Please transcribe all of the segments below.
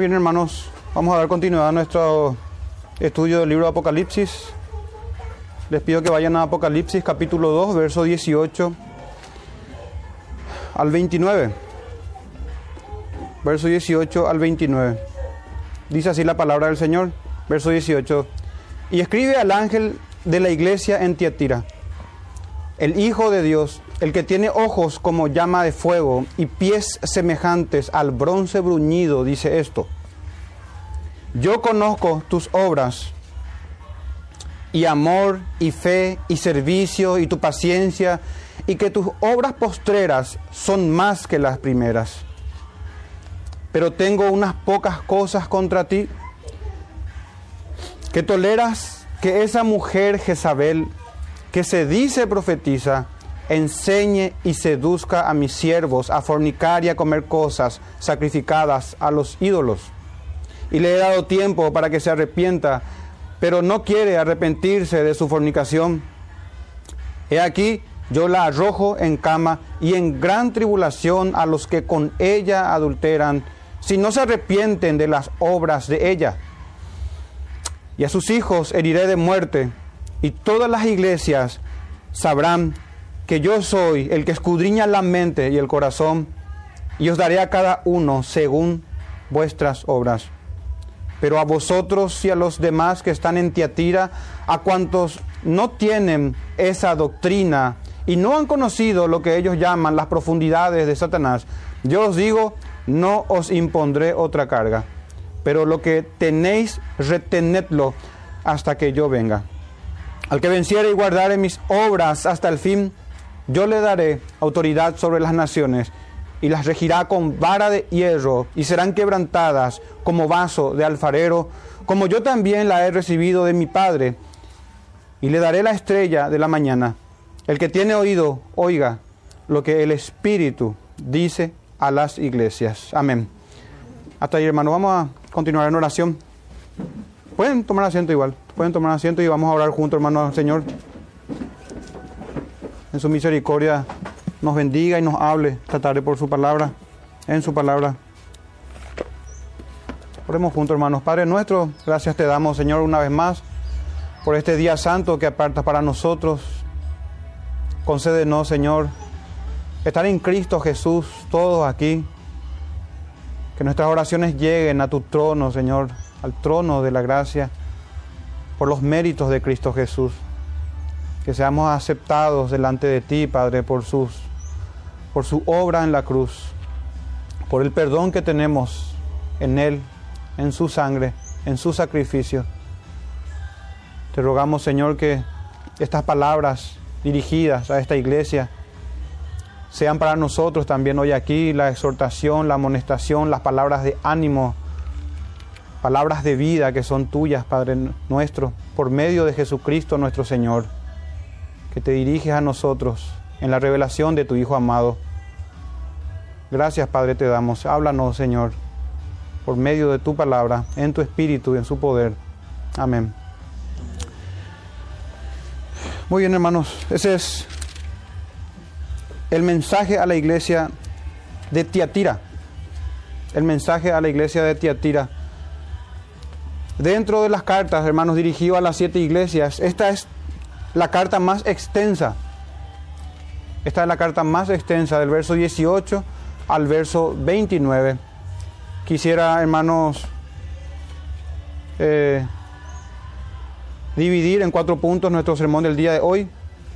Bien, hermanos, vamos a dar continuidad a nuestro estudio del libro de Apocalipsis. Les pido que vayan a Apocalipsis capítulo 2, verso 18 al 29. Verso 18 al 29. Dice así la palabra del Señor, verso 18. Y escribe al ángel de la iglesia en Tiatira, el Hijo de Dios, el que tiene ojos como llama de fuego y pies semejantes al bronce bruñido, dice esto. Yo conozco tus obras y amor y fe y servicio y tu paciencia y que tus obras postreras son más que las primeras. Pero tengo unas pocas cosas contra ti, que toleras que esa mujer Jezabel, que se dice profetiza, enseñe y seduzca a mis siervos a fornicar y a comer cosas sacrificadas a los ídolos. Y le he dado tiempo para que se arrepienta, pero no quiere arrepentirse de su fornicación. He aquí, yo la arrojo en cama y en gran tribulación a los que con ella adulteran, si no se arrepienten de las obras de ella. Y a sus hijos heriré de muerte, y todas las iglesias sabrán que yo soy el que escudriña la mente y el corazón, y os daré a cada uno según vuestras obras. Pero a vosotros y a los demás que están en Tiatira, a cuantos no tienen esa doctrina y no han conocido lo que ellos llaman las profundidades de Satanás, yo os digo, no os impondré otra carga, pero lo que tenéis, retenedlo hasta que yo venga. Al que venciere y guardare mis obras hasta el fin, yo le daré autoridad sobre las naciones y las regirá con vara de hierro y serán quebrantadas como vaso de alfarero, como yo también la he recibido de mi Padre. Y le daré la estrella de la mañana. El que tiene oído, oiga lo que el Espíritu dice a las iglesias. Amén. Hasta ahí, hermano. Vamos a continuar en oración. Pueden tomar asiento igual. Pueden tomar asiento y vamos a orar juntos, hermano, Señor en su misericordia nos bendiga y nos hable esta tarde por su palabra, en su palabra. Oremos juntos, hermanos. Padre nuestro, gracias te damos, Señor, una vez más, por este día santo que apartas para nosotros. Concédenos, Señor, estar en Cristo Jesús, todos aquí. Que nuestras oraciones lleguen a tu trono, Señor, al trono de la gracia, por los méritos de Cristo Jesús que seamos aceptados delante de ti, Padre, por, sus, por su obra en la cruz, por el perdón que tenemos en Él, en su sangre, en su sacrificio. Te rogamos, Señor, que estas palabras dirigidas a esta iglesia sean para nosotros también hoy aquí la exhortación, la amonestación, las palabras de ánimo, palabras de vida que son tuyas, Padre nuestro, por medio de Jesucristo nuestro Señor que te diriges a nosotros en la revelación de tu Hijo amado. Gracias, Padre, te damos. Háblanos, Señor, por medio de tu palabra, en tu espíritu y en su poder. Amén. Muy bien, hermanos. Ese es el mensaje a la iglesia de Tiatira. El mensaje a la iglesia de Tiatira. Dentro de las cartas, hermanos, dirigido a las siete iglesias, esta es la carta más extensa. Esta es la carta más extensa del verso 18 al verso 29. Quisiera, hermanos, eh, dividir en cuatro puntos nuestro sermón del día de hoy.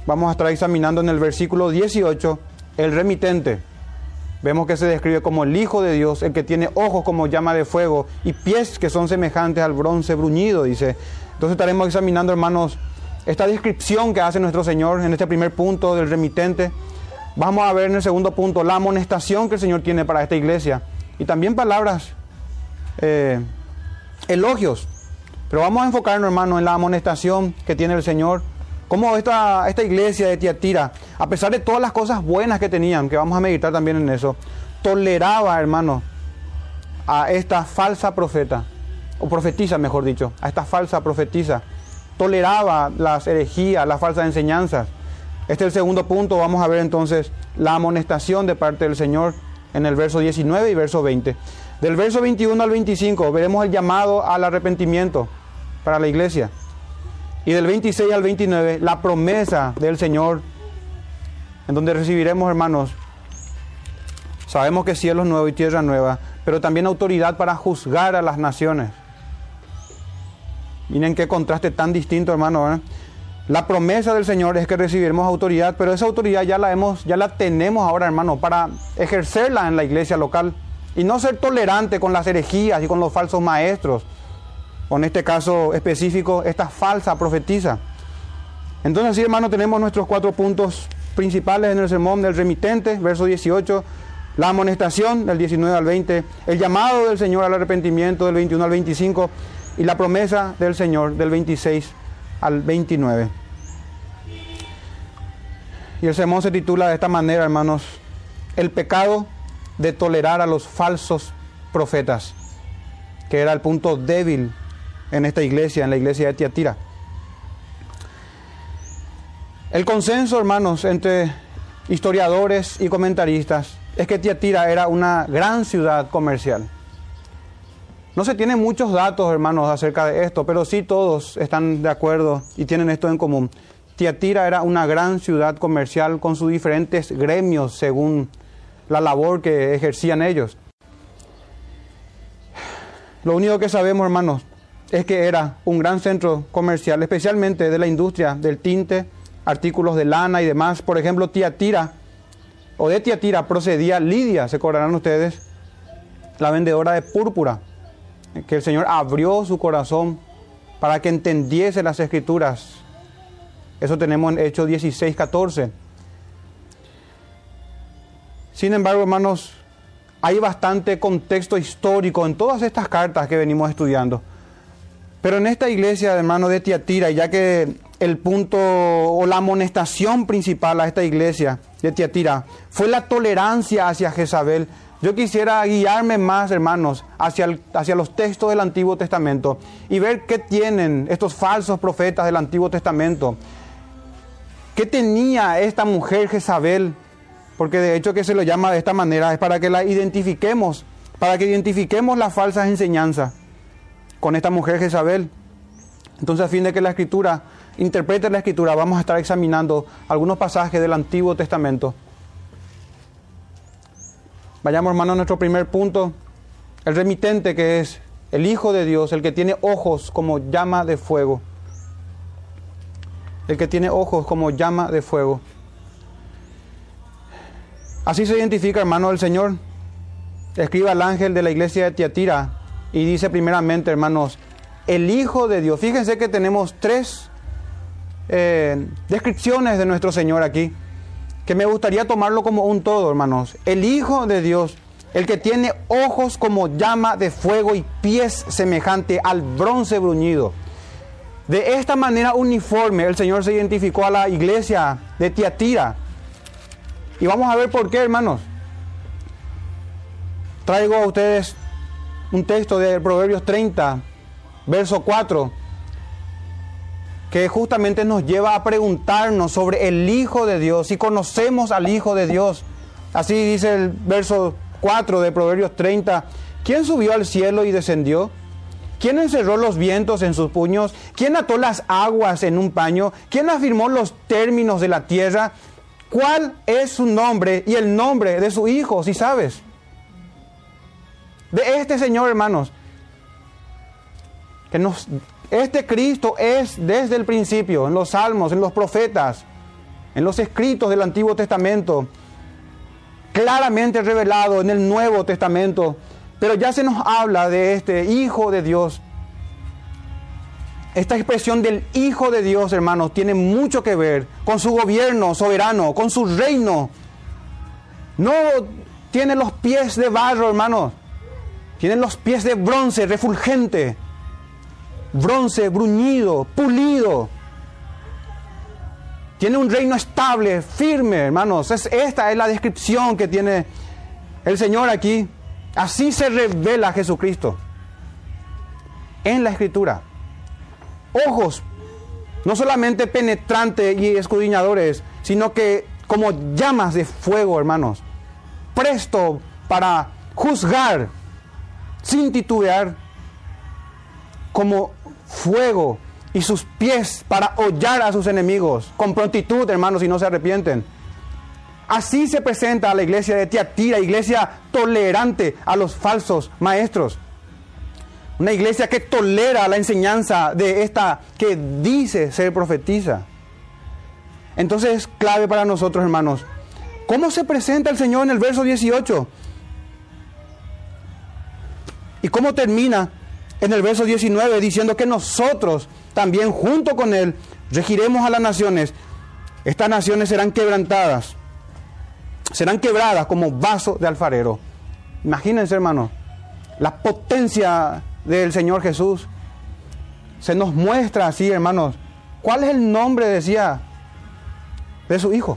Vamos a estar examinando en el versículo 18 el remitente. Vemos que se describe como el Hijo de Dios, el que tiene ojos como llama de fuego y pies que son semejantes al bronce bruñido, dice. Entonces estaremos examinando, hermanos, esta descripción que hace nuestro Señor en este primer punto del remitente, vamos a ver en el segundo punto la amonestación que el Señor tiene para esta iglesia y también palabras, eh, elogios. Pero vamos a enfocarnos, hermano, en la amonestación que tiene el Señor. Cómo esta, esta iglesia de Tiatira, a pesar de todas las cosas buenas que tenían, que vamos a meditar también en eso, toleraba, hermano, a esta falsa profeta, o profetiza, mejor dicho, a esta falsa profetisa toleraba las herejías, las falsas enseñanzas. Este es el segundo punto. Vamos a ver entonces la amonestación de parte del Señor en el verso 19 y verso 20. Del verso 21 al 25 veremos el llamado al arrepentimiento para la iglesia. Y del 26 al 29 la promesa del Señor, en donde recibiremos, hermanos, sabemos que cielo nuevo y tierra nueva, pero también autoridad para juzgar a las naciones. Miren qué contraste tan distinto, hermano. La promesa del Señor es que recibiremos autoridad, pero esa autoridad ya la hemos, ya la tenemos ahora, hermano, para ejercerla en la iglesia local y no ser tolerante con las herejías y con los falsos maestros, o en este caso específico, esta falsa profetiza. Entonces, sí, hermano, tenemos nuestros cuatro puntos principales en el sermón del remitente, verso 18, la amonestación del 19 al 20, el llamado del Señor al arrepentimiento del 21 al 25 y la promesa del Señor del 26 al 29. Y el sermón se titula de esta manera, hermanos, el pecado de tolerar a los falsos profetas, que era el punto débil en esta iglesia, en la iglesia de Tiatira. El consenso, hermanos, entre historiadores y comentaristas es que Tiatira era una gran ciudad comercial. No se tienen muchos datos, hermanos, acerca de esto, pero sí todos están de acuerdo y tienen esto en común. Tiatira era una gran ciudad comercial con sus diferentes gremios según la labor que ejercían ellos. Lo único que sabemos, hermanos, es que era un gran centro comercial, especialmente de la industria del tinte, artículos de lana y demás. Por ejemplo, Tiatira, o de Tiatira procedía Lidia, se acordarán ustedes, la vendedora de púrpura que el Señor abrió su corazón para que entendiese las escrituras. Eso tenemos en Hechos 16, 14. Sin embargo, hermanos, hay bastante contexto histórico en todas estas cartas que venimos estudiando. Pero en esta iglesia, hermano, de Tiatira, ya que el punto o la amonestación principal a esta iglesia de Tiatira fue la tolerancia hacia Jezabel, yo quisiera guiarme más, hermanos, hacia, hacia los textos del Antiguo Testamento y ver qué tienen estos falsos profetas del Antiguo Testamento. ¿Qué tenía esta mujer Jezabel? Porque de hecho que se lo llama de esta manera es para que la identifiquemos, para que identifiquemos las falsas enseñanzas con esta mujer Jezabel. Entonces a fin de que la escritura interprete la escritura, vamos a estar examinando algunos pasajes del Antiguo Testamento Vayamos, hermano, a nuestro primer punto. El remitente que es el Hijo de Dios, el que tiene ojos como llama de fuego. El que tiene ojos como llama de fuego. Así se identifica, hermano del Señor. Escriba el ángel de la iglesia de Tiatira y dice primeramente, hermanos, el Hijo de Dios. Fíjense que tenemos tres eh, descripciones de nuestro Señor aquí que me gustaría tomarlo como un todo, hermanos. El Hijo de Dios, el que tiene ojos como llama de fuego y pies semejante al bronce bruñido. De esta manera uniforme el Señor se identificó a la iglesia de Tiatira. Y vamos a ver por qué, hermanos. Traigo a ustedes un texto de Proverbios 30, verso 4 que justamente nos lleva a preguntarnos sobre el Hijo de Dios, si conocemos al Hijo de Dios. Así dice el verso 4 de Proverbios 30, ¿quién subió al cielo y descendió? ¿Quién encerró los vientos en sus puños? ¿Quién ató las aguas en un paño? ¿Quién afirmó los términos de la tierra? ¿Cuál es su nombre y el nombre de su Hijo, si sabes? De este Señor, hermanos, que nos este Cristo es desde el principio, en los salmos, en los profetas, en los escritos del Antiguo Testamento, claramente revelado en el Nuevo Testamento, pero ya se nos habla de este Hijo de Dios. Esta expresión del Hijo de Dios, hermanos, tiene mucho que ver con su gobierno soberano, con su reino. No tiene los pies de barro, hermanos. Tiene los pies de bronce, refulgente bronce bruñido, pulido. Tiene un reino estable, firme, hermanos. esta es la descripción que tiene el Señor aquí. Así se revela Jesucristo en la escritura. Ojos, no solamente penetrantes y escudriñadores, sino que como llamas de fuego, hermanos. Presto para juzgar sin titubear, como fuego y sus pies para hollar a sus enemigos, con prontitud, hermanos, y no se arrepienten. Así se presenta a la iglesia de Tiatira, iglesia tolerante a los falsos maestros. Una iglesia que tolera la enseñanza de esta que dice ser profetiza. Entonces es clave para nosotros, hermanos. ¿Cómo se presenta el Señor en el verso 18? ¿Y cómo termina en el verso 19 diciendo que nosotros también junto con Él regiremos a las naciones? Estas naciones serán quebrantadas, serán quebradas como vaso de alfarero. Imagínense, hermanos, la potencia del Señor Jesús. Se nos muestra así, hermanos. ¿Cuál es el nombre, decía, de su Hijo?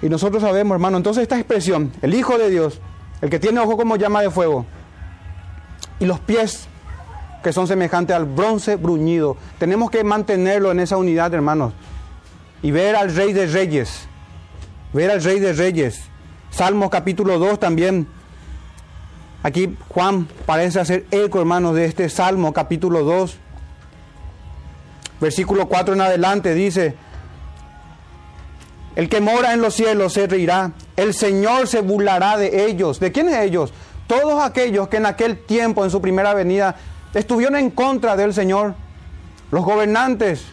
Y nosotros sabemos, hermano, entonces esta expresión, el Hijo de Dios, el que tiene ojo como llama de fuego, y los pies que son semejantes al bronce bruñido, tenemos que mantenerlo en esa unidad, hermanos, y ver al Rey de Reyes, ver al Rey de Reyes. Salmos capítulo 2 también Aquí Juan parece hacer eco, hermanos, de este Salmo capítulo 2. Versículo 4 en adelante dice, el que mora en los cielos se reirá, el Señor se burlará de ellos. ¿De quiénes ellos? Todos aquellos que en aquel tiempo, en su primera venida, estuvieron en contra del Señor. Los gobernantes,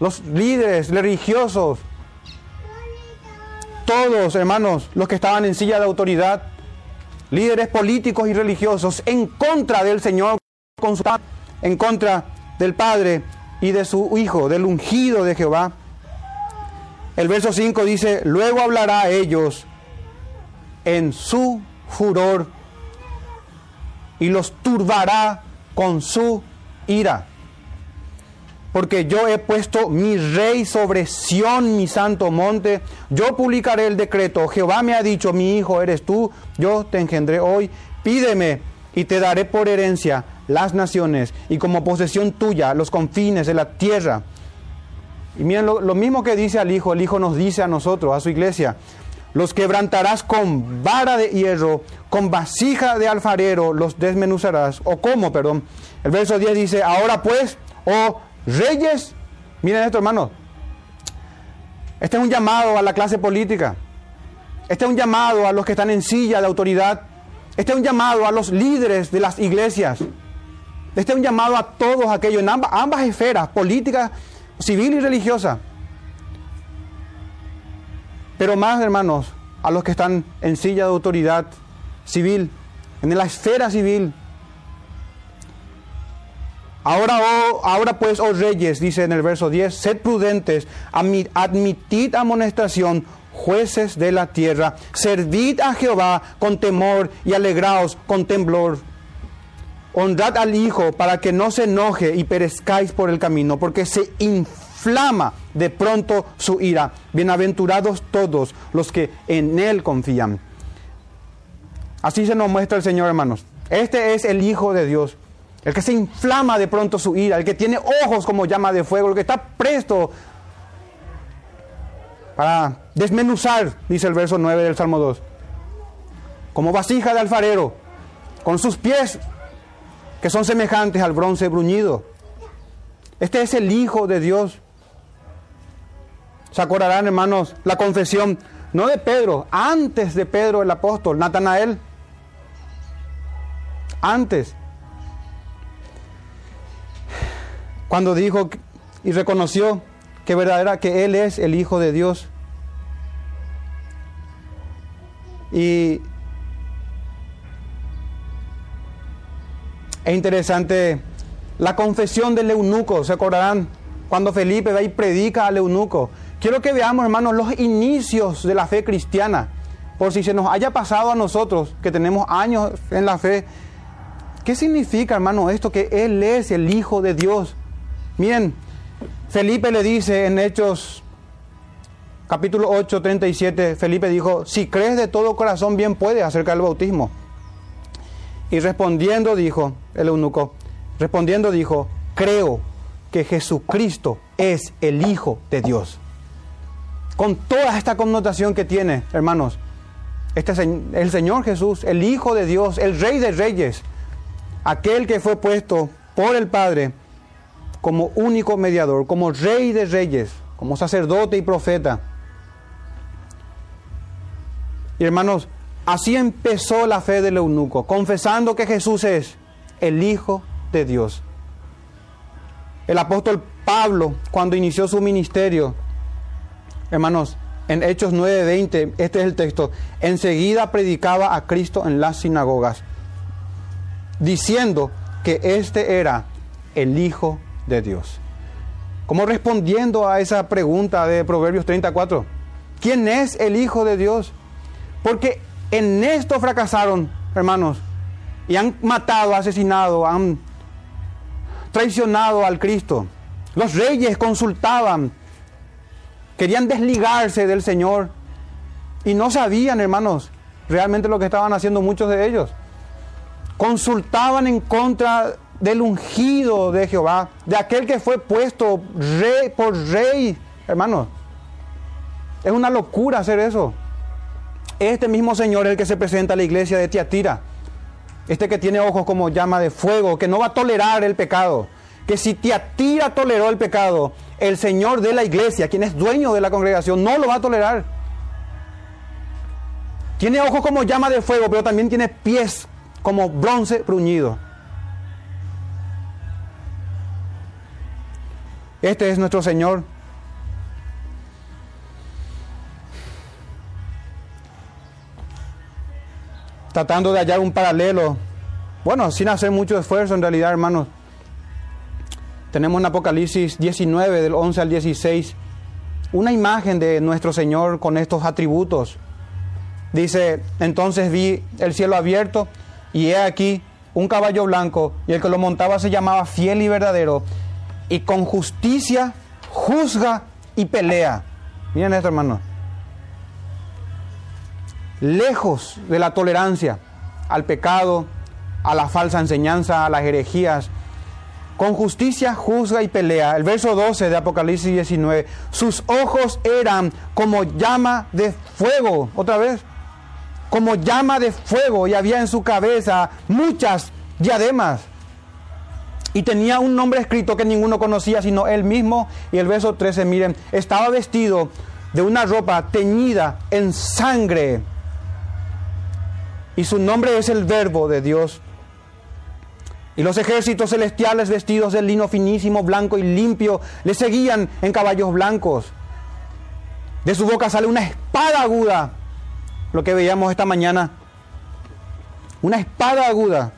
los líderes religiosos, todos, hermanos, los que estaban en silla de autoridad, líderes políticos y religiosos en contra del Señor, en contra del Padre y de su Hijo, del ungido de Jehová. El verso 5 dice, luego hablará a ellos en su furor y los turbará con su ira porque yo he puesto mi rey sobre Sión, mi santo monte. Yo publicaré el decreto. Jehová me ha dicho, mi hijo eres tú, yo te engendré hoy. Pídeme y te daré por herencia las naciones y como posesión tuya los confines de la tierra. Y miren lo, mismo que dice al hijo, el hijo nos dice a nosotros, a su iglesia. Los quebrantarás con vara de hierro, con vasija de alfarero, los desmenuzarás. O cómo, perdón. El verso 10 dice, ahora pues, oh Reyes, miren esto hermano, este es un llamado a la clase política, este es un llamado a los que están en silla de autoridad, este es un llamado a los líderes de las iglesias, este es un llamado a todos aquellos en ambas, ambas esferas, política, civil y religiosa. Pero más, hermanos, a los que están en silla de autoridad civil, en la esfera civil, Ahora, oh, ahora pues, oh reyes, dice en el verso 10, sed prudentes, admitid amonestación, jueces de la tierra, servid a Jehová con temor y alegraos con temblor. Honrad al Hijo para que no se enoje y perezcáis por el camino, porque se inflama de pronto su ira. Bienaventurados todos los que en Él confían. Así se nos muestra el Señor, hermanos. Este es el Hijo de Dios el que se inflama de pronto su ira, el que tiene ojos como llama de fuego, el que está presto para desmenuzar, dice el verso 9 del Salmo 2, como vasija de alfarero, con sus pies que son semejantes al bronce bruñido. Este es el Hijo de Dios. Se acordarán, hermanos, la confesión, no de Pedro, antes de Pedro el apóstol, Natanael. Antes. cuando dijo y reconoció que verdadera que Él es el Hijo de Dios. Y es interesante la confesión del eunuco, ¿se acordarán? Cuando Felipe va y predica al eunuco. Quiero que veamos, hermanos, los inicios de la fe cristiana. Por si se nos haya pasado a nosotros, que tenemos años en la fe. ¿Qué significa, hermano, esto que Él es el Hijo de Dios? Bien, Felipe le dice en Hechos capítulo 8, 37, Felipe dijo, si crees de todo corazón bien puedes acerca del bautismo. Y respondiendo dijo, el eunuco, respondiendo dijo, creo que Jesucristo es el Hijo de Dios. Con toda esta connotación que tiene, hermanos, Este es el Señor Jesús, el Hijo de Dios, el Rey de Reyes, aquel que fue puesto por el Padre como único mediador, como Rey de Reyes, como sacerdote y profeta. Y hermanos, así empezó la fe del eunuco, confesando que Jesús es el Hijo de Dios. El apóstol Pablo, cuando inició su ministerio, hermanos, en Hechos 9:20, este es el texto, enseguida predicaba a Cristo en las sinagogas, diciendo que este era el Hijo de Dios. Como respondiendo a esa pregunta de Proverbios 34, ¿quién es el Hijo de Dios? Porque en esto fracasaron, hermanos, y han matado, asesinado, han traicionado al Cristo. Los reyes consultaban, querían desligarse del Señor y no sabían, hermanos, realmente lo que estaban haciendo muchos de ellos. Consultaban en contra del ungido de Jehová, de aquel que fue puesto rey por rey, hermanos. Es una locura hacer eso. Este mismo Señor es el que se presenta a la iglesia de Tiatira. Este que tiene ojos como llama de fuego, que no va a tolerar el pecado. Que si Tiatira toleró el pecado, el Señor de la iglesia, quien es dueño de la congregación, no lo va a tolerar. Tiene ojos como llama de fuego, pero también tiene pies como bronce bruñido. Este es nuestro Señor. Tratando de hallar un paralelo. Bueno, sin hacer mucho esfuerzo en realidad, hermanos. Tenemos en Apocalipsis 19, del 11 al 16, una imagen de nuestro Señor con estos atributos. Dice, entonces vi el cielo abierto y he aquí un caballo blanco y el que lo montaba se llamaba fiel y verdadero y con justicia juzga y pelea. Miren esto, hermano. Lejos de la tolerancia al pecado, a la falsa enseñanza, a las herejías. Con justicia juzga y pelea. El verso 12 de Apocalipsis 19. Sus ojos eran como llama de fuego. Otra vez. Como llama de fuego. Y había en su cabeza muchas diademas y tenía un nombre escrito que ninguno conocía sino él mismo. Y el verso 13, miren, estaba vestido de una ropa teñida en sangre. Y su nombre es el verbo de Dios. Y los ejércitos celestiales vestidos de lino finísimo, blanco y limpio, le seguían en caballos blancos. De su boca sale una espada aguda, lo que veíamos esta mañana. Una espada aguda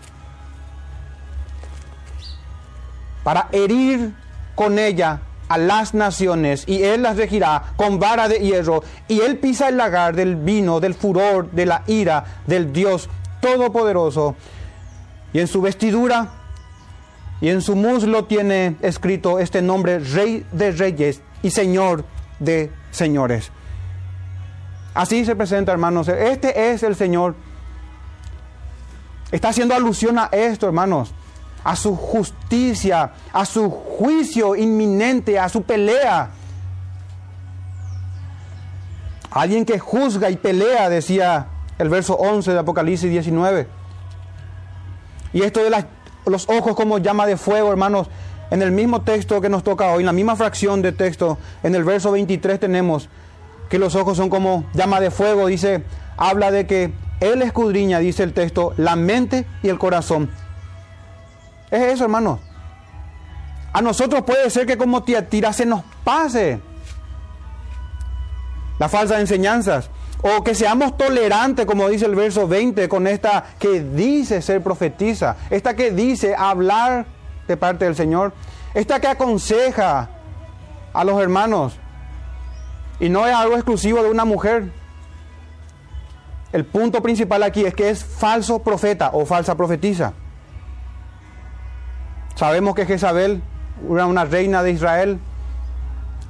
para herir con ella a las naciones, y él las regirá con vara de hierro, y él pisa el lagar del vino, del furor, de la ira del Dios Todopoderoso. Y en su vestidura y en su muslo tiene escrito este nombre, Rey de Reyes y Señor de Señores. Así se presenta, hermanos. Este es el Señor. Está haciendo alusión a esto, hermanos a su justicia, a su juicio inminente, a su pelea. Alguien que juzga y pelea, decía el verso 11 de Apocalipsis 19. Y esto de los ojos como llama de fuego, hermanos, en el mismo texto que nos toca hoy, en la misma fracción de texto, en el verso 23 tenemos que los ojos son como llama de fuego, dice, habla de que Él escudriña, dice el texto, la mente y el corazón. Es eso, hermano. A nosotros puede ser que como tira se nos pase las falsas enseñanzas. O que seamos tolerantes, como dice el verso 20, con esta que dice ser profetiza. Esta que dice hablar de parte del Señor. Esta que aconseja a los hermanos. Y no es algo exclusivo de una mujer. El punto principal aquí es que es falso profeta o falsa profetiza. Sabemos que Jezabel era una reina de Israel,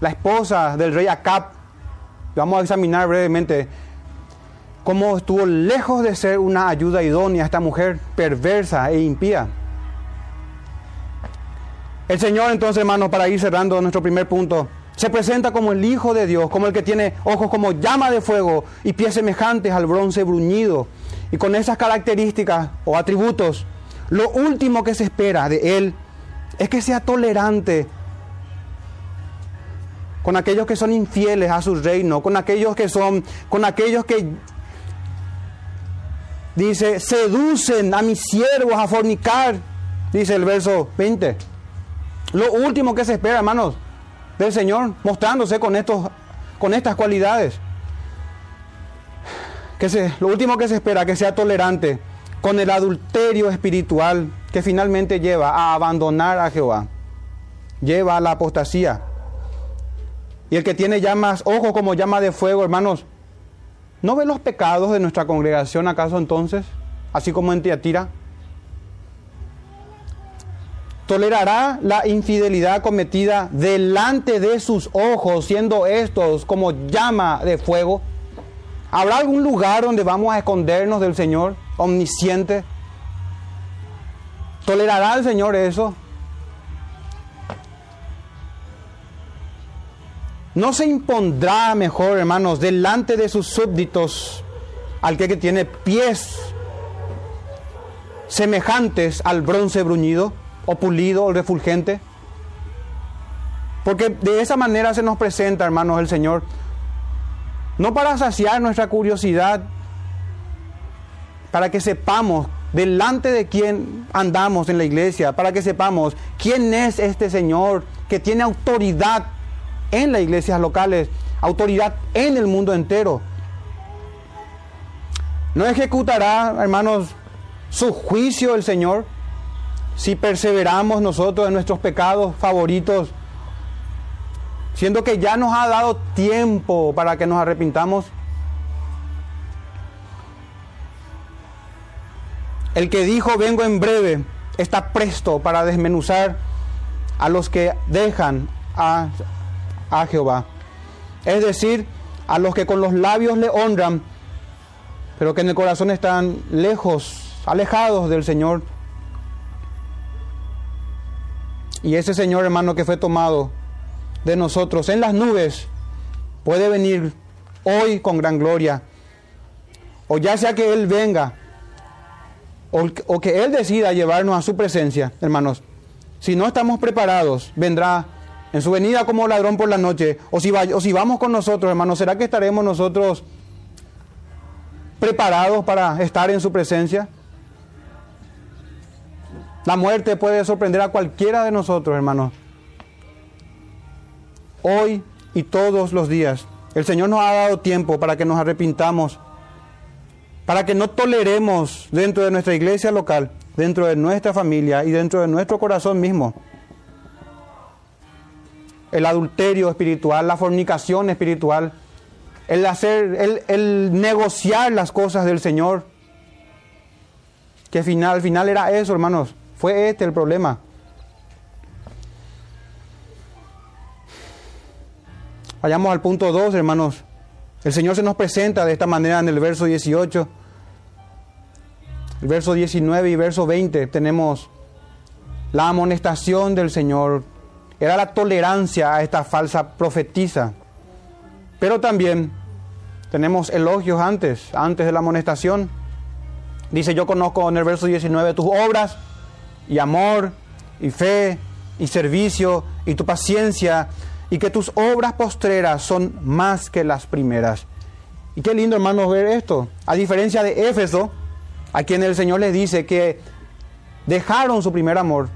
la esposa del rey Acab. Vamos a examinar brevemente cómo estuvo lejos de ser una ayuda idónea esta mujer perversa e impía. El Señor entonces, hermanos, para ir cerrando nuestro primer punto, Se presenta como el Hijo de Dios, como el que tiene ojos como llama de fuego y pies semejantes al bronce bruñido. Y con esas características o atributos, lo último que se espera de Él es que sea tolerante con aquellos que son infieles a su reino, con aquellos que son, con aquellos que dice, seducen a mis siervos a fornicar, dice el verso 20. Lo último que se espera, hermanos, del Señor, mostrándose con, estos, con estas cualidades. Que se, lo último que se espera, que sea tolerante con el adulterio espiritual que finalmente lleva a abandonar a Jehová, lleva a la apostasía. Y el que tiene llamas, ojo como llama de fuego, hermanos, ¿no ve los pecados de nuestra congregación acaso entonces? Así como en Tiatira. tolerará la infidelidad cometida delante de sus ojos, siendo estos como llama de fuego? ¿Habrá algún lugar donde vamos a escondernos del Señor omnisciente? ¿Tolerará el Señor eso? No se impondrá mejor, hermanos, delante de sus súbditos al que, que tiene pies semejantes al bronce bruñido o pulido o refulgente. Porque de esa manera se nos presenta, hermanos, el Señor. No para saciar nuestra curiosidad, para que sepamos delante de quién andamos en la iglesia, para que sepamos quién es este Señor que tiene autoridad en las iglesias locales, autoridad en el mundo entero. No ejecutará, hermanos, su juicio el Señor si perseveramos nosotros en nuestros pecados favoritos, siendo que ya nos ha dado tiempo para que nos arrepintamos. El que dijo, vengo en breve, está presto para desmenuzar a los que dejan a, a Jehová. Es decir, a los que con los labios le honran, pero que en el corazón están lejos, alejados del Señor. Y ese Señor hermano que fue tomado de nosotros en las nubes puede venir hoy con gran gloria. O ya sea que Él venga o, que Él decida llevarnos a su presencia, hermanos. Si no estamos preparados, vendrá en su venida como ladrón por la noche. O si, o si vamos con nosotros, hermanos, ¿será que estaremos nosotros preparados para estar en su presencia? La muerte puede sorprender a cualquiera de nosotros, hermanos. Hoy y todos los días. El Señor nos ha dado tiempo para que nos arrepintamos, para que no toleremos dentro de nuestra iglesia local, dentro de nuestra familia y dentro de nuestro corazón mismo el adulterio espiritual, la fornicación espiritual, el hacer, el, negociar las cosas del Señor. Que final, al final era eso, hermanos. Fue este el problema. Vayamos al punto 2, hermanos. El Señor se nos presenta de esta manera en el verso 18. Verso 19 y verso 20 tenemos la amonestación del Señor. Era la tolerancia a esta falsa profetisa. Pero también tenemos elogios antes, antes de la amonestación. Dice, yo conozco en el verso 19 tus obras y amor y fe y servicio y tu paciencia y que tus obras postreras son más que las primeras. Y qué lindo hermanos ver esto. A diferencia de Éfeso, a quien el Señor les dice que dejaron su primer amor.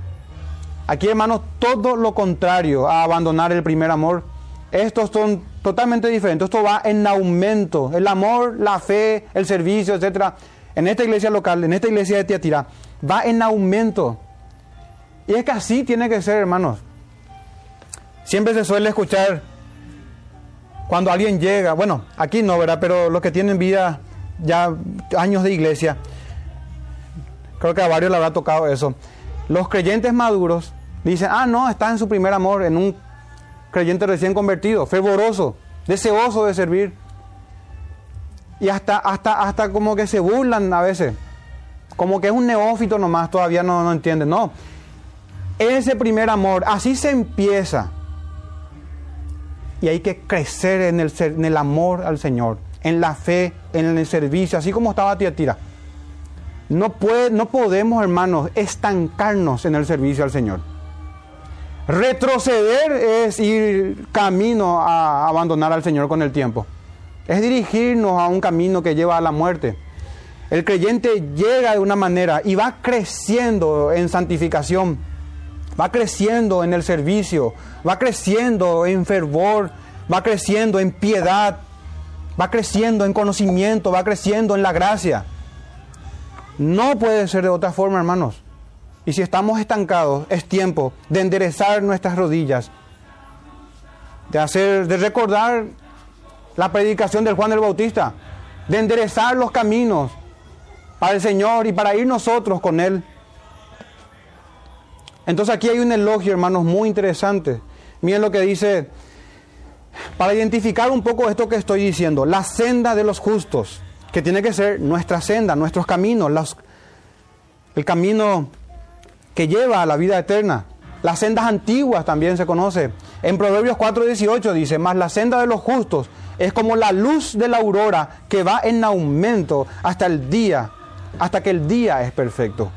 Aquí hermanos, todo lo contrario a abandonar el primer amor. Estos son totalmente diferentes. Esto va en aumento. El amor, la fe, el servicio, etc. En esta iglesia local, en esta iglesia de Tiatira, va en aumento. Y es que así tiene que ser, hermanos. Siempre se suele escuchar cuando alguien llega, bueno, aquí no, ¿verdad? Pero los que tienen vida ya años de iglesia, creo que a varios le habrá tocado eso. Los creyentes maduros dicen, ah, no, está en su primer amor, en un creyente recién convertido, fervoroso, deseoso de servir. Y hasta, hasta, hasta como que se burlan a veces, como que es un neófito nomás, todavía no, no entiende. No, ese primer amor, así se empieza. y hay que crecer en el, en el amor al Señor, en la fe, en el servicio, así como estaba Tiatira. No, puede, no podemos, hermanos, estancarnos en el servicio al Señor. Retroceder es ir camino a abandonar al Señor con el tiempo. Es dirigirnos a un camino que lleva a la muerte. El creyente llega de una manera y va creciendo en santificación, va creciendo en el servicio, va creciendo en fervor, va creciendo en piedad, va creciendo en conocimiento, va creciendo en la gracia. No puede ser de otra forma, hermanos. Y si estamos estancados, es tiempo de enderezar nuestras rodillas, de hacer, de recordar la predicación del Juan el Bautista, de enderezar los caminos para el Señor y para ir nosotros con Él. Entonces aquí hay un elogio, hermanos, muy interesante. Miren lo que dice, para identificar un poco esto que estoy diciendo, la senda de los justos, que tiene que ser nuestra senda, nuestros caminos, el camino que lleva a la vida eterna. Las sendas antiguas también se conoce. En Proverbios 4:18 dice, más la senda de los justos es como la luz de la aurora que va en aumento hasta el día, hasta que el día es perfecto.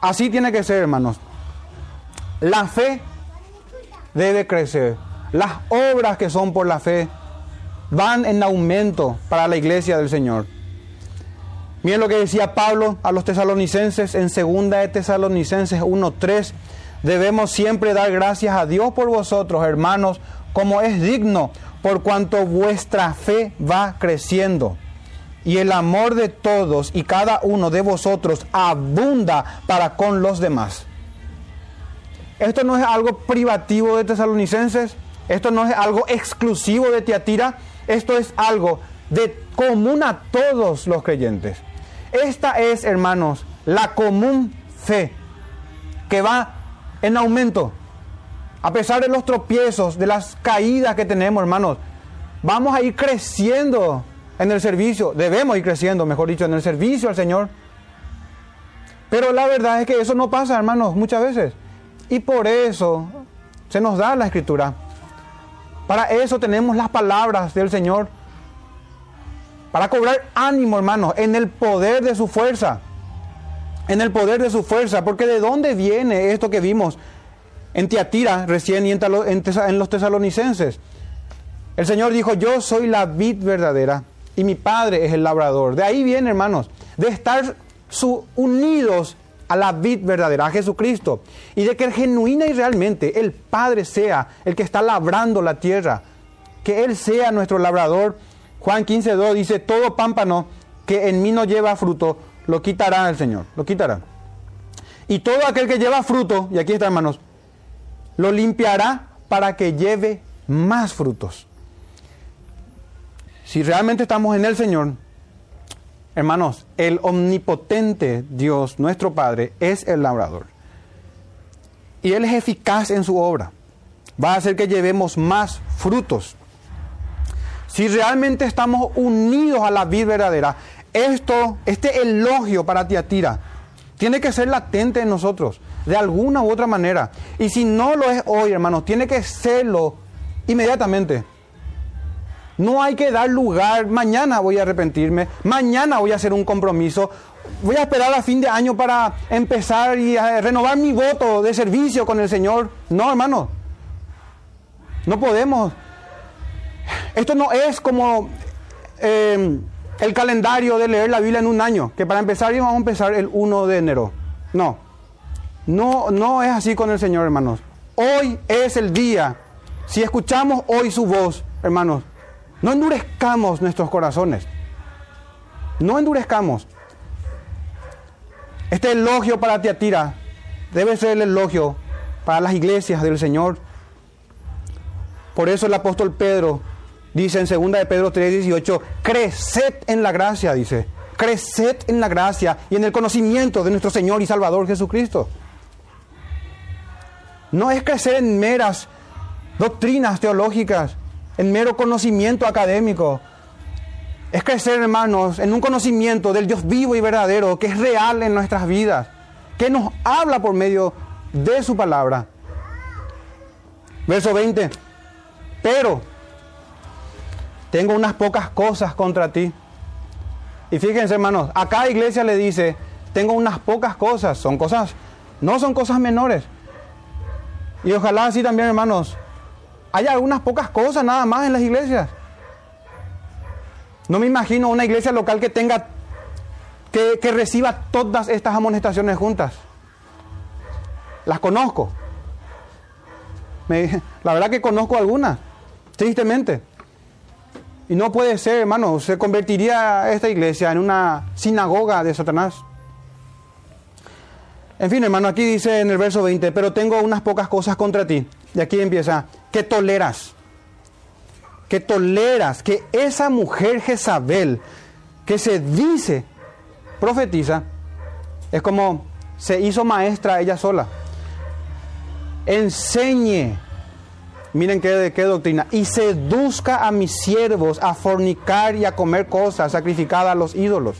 Así tiene que ser, hermanos. La fe debe crecer. Las obras que son por la fe van en aumento para la iglesia del Señor. Miren lo que decía Pablo a los tesalonicenses en 2 de Tesalonicenses 1.3. Debemos siempre dar gracias a Dios por vosotros, hermanos, como es digno, por cuanto vuestra fe va creciendo. Y el amor de todos y cada uno de vosotros abunda para con los demás. Esto no es algo privativo de tesalonicenses, esto no es algo exclusivo de Tiatira, esto es algo de común a todos los creyentes. Esta es, hermanos, la común fe que va en aumento. A pesar de los tropiezos, de las caídas que tenemos, hermanos, vamos a ir creciendo en el servicio. Debemos ir creciendo, mejor dicho, en el servicio al Señor. Pero la verdad es que eso no pasa, hermanos, muchas veces. Y por eso se nos da la escritura. Para eso tenemos las palabras del Señor para cobrar ánimo, hermano, en el poder de su fuerza. En el poder de su fuerza. Porque de dónde viene esto que vimos en Tiatira recién y en los tesalonicenses. El Señor dijo, yo soy la vid verdadera y mi Padre es el labrador. De ahí viene, hermanos, de estar unidos a la vid verdadera, a Jesucristo. Y de que genuina y realmente el Padre sea el que está labrando la tierra. Que Él sea nuestro labrador Juan 15.2 dice, todo pámpano que en mí no lleva fruto, lo quitará el Señor, lo quitará. Y todo aquel que lleva fruto, y aquí está hermanos, lo limpiará para que lleve más frutos. Si realmente estamos en el Señor, hermanos, el omnipotente Dios, nuestro Padre, es el labrador. Y Él es eficaz en su obra. Va a hacer que llevemos más frutos. Si realmente estamos unidos a la vida verdadera, esto, este elogio para Tiatira, tiene que ser latente en nosotros, de alguna u otra manera. Y si no lo es hoy, hermanos, tiene que serlo inmediatamente. No hay que dar lugar, mañana voy a arrepentirme, mañana voy a hacer un compromiso, voy a esperar a fin de año para empezar y renovar mi voto de servicio con el Señor. No, hermano, no podemos esto no es como em, el calendario de leer la Biblia en un año, que para empezar íbamos a empezar el 1 de enero. No, no, no es así con el Señor, hermanos. Hoy es el día. Si escuchamos hoy su voz, hermanos, no endurezcamos nuestros corazones. No endurezcamos. Este elogio para Tiatira debe ser el elogio para las iglesias del Señor. Por eso el apóstol Pedro Dice en 2 de Pedro 3:18, creced en la gracia, dice. Creced en la gracia y en el conocimiento de nuestro Señor y Salvador Jesucristo. No es crecer en meras doctrinas teológicas, en mero conocimiento académico. Es crecer, hermanos, en un conocimiento del Dios vivo y verdadero, que es real en nuestras vidas, que nos habla por medio de su palabra. Verso 20. Pero tengo unas pocas cosas contra ti. Y fíjense, hermanos, a cada iglesia le dice, tengo unas pocas cosas, son cosas, no son cosas menores. Y ojalá así también, hermanos, haya algunas pocas cosas nada más en las iglesias. No me imagino una iglesia local que tenga, que, que reciba todas estas amonestaciones juntas. Las conozco. la verdad que conozco algunas, tristemente. Y no puede ser, hermano, se convertiría esta iglesia en una sinagoga de Satanás. En fin, hermano, aquí dice en el verso 20, pero tengo unas pocas cosas contra ti. Y aquí empieza, que toleras, que toleras que esa mujer Jezabel, que se dice profetiza, es como se hizo maestra ella sola. Enseñe Miren qué, qué doctrina. Y seduzca a mis siervos a fornicar y a comer cosas sacrificadas a los ídolos.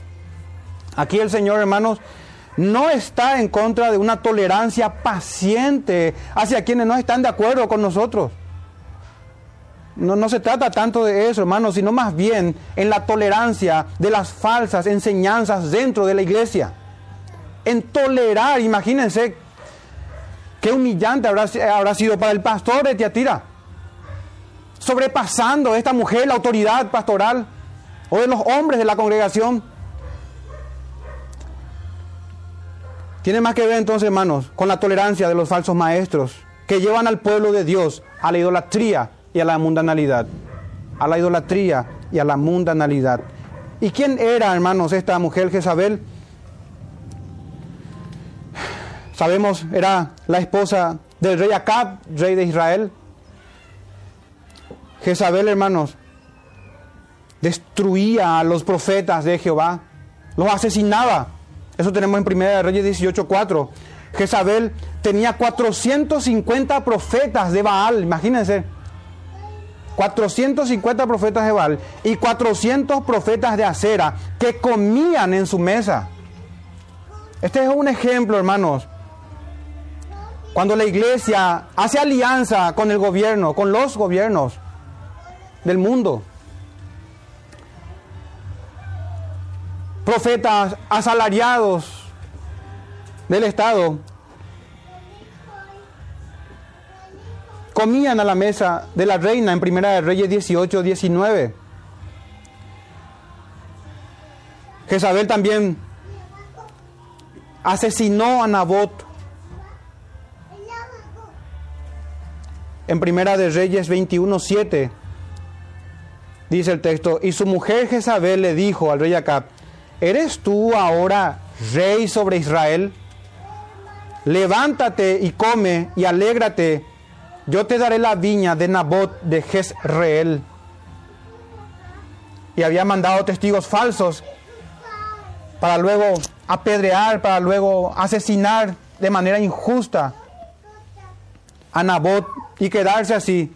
Aquí el Señor, hermanos, no está en contra de una tolerancia paciente hacia quienes no están de acuerdo con nosotros. No, se trata tanto de eso, hermanos, sino más bien en la tolerancia de las falsas enseñanzas dentro de la iglesia. En tolerar, imagínense Qué humillante habrá, habrá sido para el pastor de Tiatira. Sobrepasando esta mujer la autoridad pastoral o de los hombres de la congregación. Tiene más que ver entonces, hermanos, con la tolerancia de los falsos maestros que llevan al pueblo de Dios a la idolatría y a la mundanalidad. A la idolatría y a la mundanalidad. ¿Y quién era, hermanos, esta mujer Jezabel? Sabemos, era la esposa del rey Acab, rey de Israel. Jezabel, hermanos, destruía a los profetas de Jehová, los asesinaba. Eso tenemos en 1 Reyes 18:4. Jezabel tenía 450 profetas de Baal, imagínense. 450 profetas de Baal y 400 profetas de Acera que comían en su mesa. Este es un ejemplo, hermanos, cuando la iglesia hace alianza con el gobierno, con los gobiernos del mundo. Profetas asalariados del Estado comían a la mesa de la reina en Primera de Reyes 18, 19. Jezabel también asesinó a Nabot En Primera de Reyes 21.7 dice el texto, y su mujer Jezabel le dijo al rey Acab, ¿eres tú ahora rey sobre Israel? Levántate y come y alégrate, yo te daré la viña de Nabot de Jezreel. Y había mandado testigos falsos para luego apedrear, para luego asesinar de manera injusta a Nabot y quedarse así.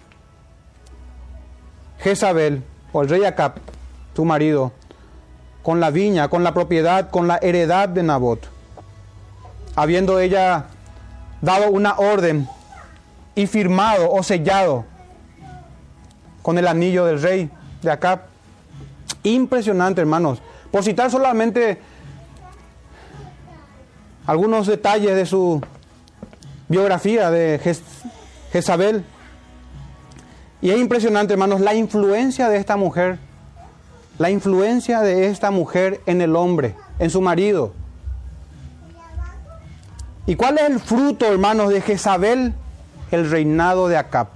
Jezabel, o el rey Acab, tu marido, con la viña, con la propiedad, con la heredad de Nabot, habiendo ella dado una orden y firmado o sellado con el anillo del rey de Acab. Impresionante, hermanos. Por citar solamente algunos detalles de su biografía de Jezabel. Y es impresionante, hermanos, la influencia de esta mujer, la influencia de esta mujer en el hombre, en su marido. ¿Y cuál es el fruto, hermanos, de Jezabel? El reinado de Acab,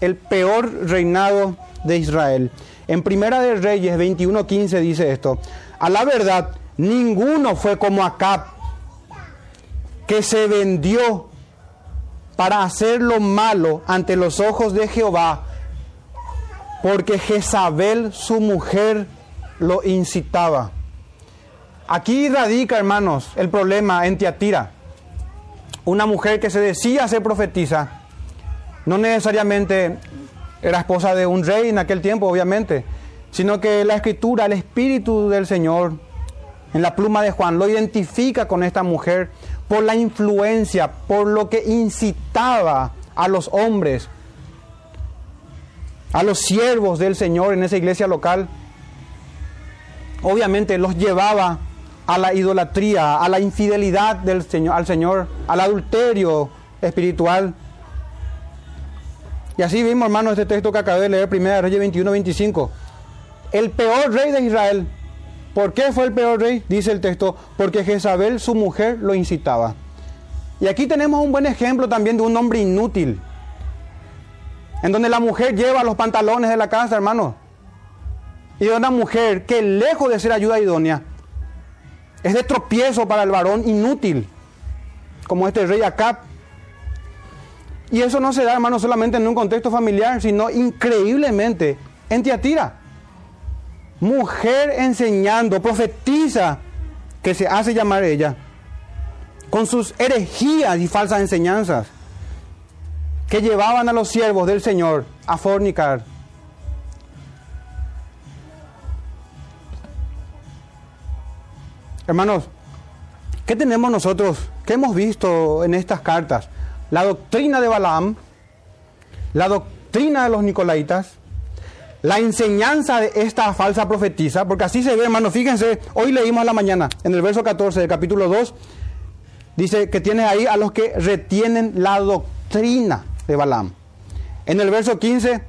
el peor reinado de Israel. En Primera de Reyes 21:15 dice esto: A la verdad, ninguno fue como Acab, que se vendió para hacer lo malo ante los ojos de Jehová, porque Jezabel, su mujer, lo incitaba. Aquí radica, hermanos, el problema en Tiatira. Una mujer que se decía ser profetisa, no necesariamente era esposa de un rey en aquel tiempo, obviamente, sino que la escritura, el Espíritu del Señor, en la pluma de Juan, lo identifica con esta mujer por la influencia, por lo que incitaba a los hombres a los siervos del Señor en esa iglesia local, obviamente los llevaba a la idolatría, a la infidelidad del Señor, al Señor, al adulterio espiritual. Y así vimos, hermanos, este texto que acabé de leer, 1 Reyes 21, 25. El peor rey de Israel. ¿Por qué fue el peor rey? Dice el texto, porque Jezabel, su mujer, lo incitaba. Y aquí tenemos un buen ejemplo también de un hombre inútil. En donde la mujer lleva los pantalones de la casa, hermano. Y de una mujer que lejos de ser ayuda idónea, es de tropiezo para el varón inútil, como este rey Acab. Y eso no se da, hermano, solamente en un contexto familiar, sino increíblemente en Tiatira. Mujer enseñando, profetiza, que se hace llamar ella, con sus herejías y falsas enseñanzas, que llevaban a los siervos del Señor a fornicar. Hermanos, ¿qué tenemos nosotros? ¿Qué hemos visto en estas cartas? la doctrina de Balaam, la doctrina de los Nicolaitas, la enseñanza de esta falsa profetisa, porque así se ve, hermano, fíjense, hoy leímos a la mañana, en el verso 14 del capítulo 2, dice que tiene ahí a los que retienen la doctrina de Balaam. En el verso 15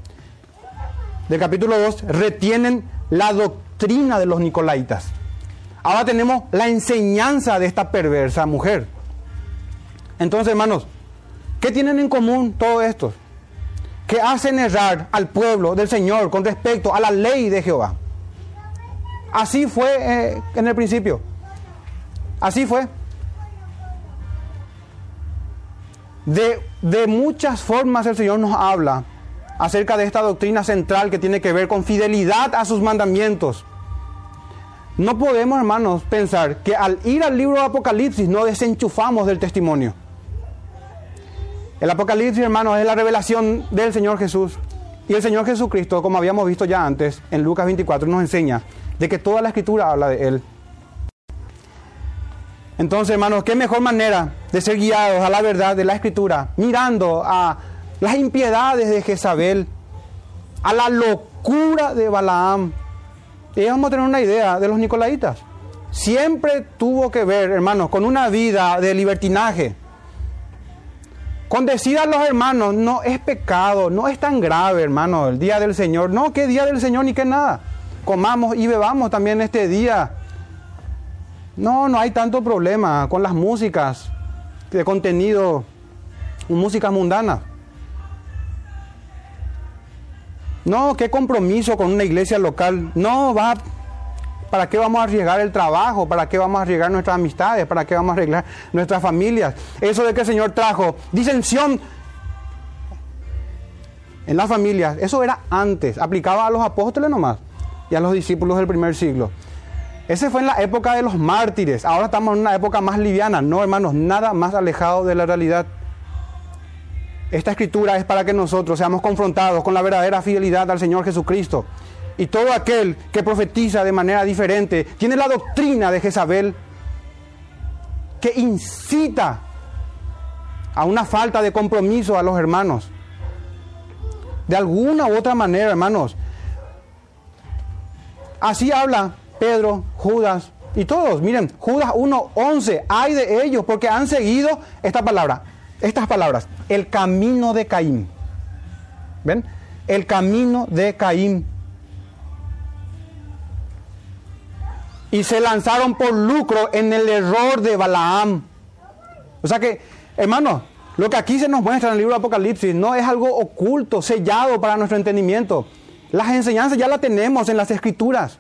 del capítulo 2, retienen la doctrina de los Nicolaitas. Ahora tenemos la enseñanza de esta perversa mujer. Entonces, hermanos, ¿Qué tienen en común todos estos? Que hacen errar al pueblo del Señor con respecto a la ley de Jehová. Así fue eh, en el principio. Así fue. De, de muchas formas el Señor nos habla acerca de esta doctrina central que tiene que ver con fidelidad a sus mandamientos. No podemos, hermanos, pensar que al ir al libro de Apocalipsis no desenchufamos del testimonio. El Apocalipsis, hermanos, es la revelación del Señor Jesús. Y el Señor Jesucristo, como habíamos visto ya antes, en Lucas 24, nos enseña de que toda la escritura habla de Él. Entonces, hermanos, qué mejor manera de ser guiados a la verdad de la escritura, mirando a las impiedades de Jezabel, a la locura de Balaam. Y vamos a tener una idea de los nicolaitas. Siempre tuvo que ver, hermanos, con una vida de libertinaje con decir a los hermanos, no es pecado, no es tan grave, hermano, el día del Señor. No, qué día del Señor ni qué nada. Comamos y bebamos también este día. No, no hay tanto problema con las músicas de contenido, músicas mundanas. No, qué compromiso con una iglesia local. No, va ¿Para qué vamos a arriesgar el trabajo? ¿Para qué vamos a arriesgar nuestras amistades? ¿Para qué vamos a arreglar nuestras familias? Eso de que el Señor trajo disensión en las familias, eso era antes, aplicaba a los apóstoles nomás y a los discípulos del primer siglo. Ese fue en la época de los mártires, ahora estamos en una época más liviana, no hermanos, nada más alejado de la realidad. Esta escritura es para que nosotros seamos confrontados con la verdadera fidelidad al Señor Jesucristo y todo aquel que profetiza de manera diferente tiene la doctrina de Jezabel que incita a una falta de compromiso a los hermanos. De alguna u otra manera, hermanos. Así habla Pedro, Judas y todos. Miren, Judas 1.11, hay de ellos porque han seguido esta palabra, estas palabras, el camino de Caín. ¿Ven? El camino de Caín. y se lanzaron por lucro en el error de Balaam. O sea que, hermano, lo que aquí se nos muestra en el libro de Apocalipsis no es algo oculto, sellado para nuestro entendimiento. Las enseñanzas ya las tenemos en las escrituras.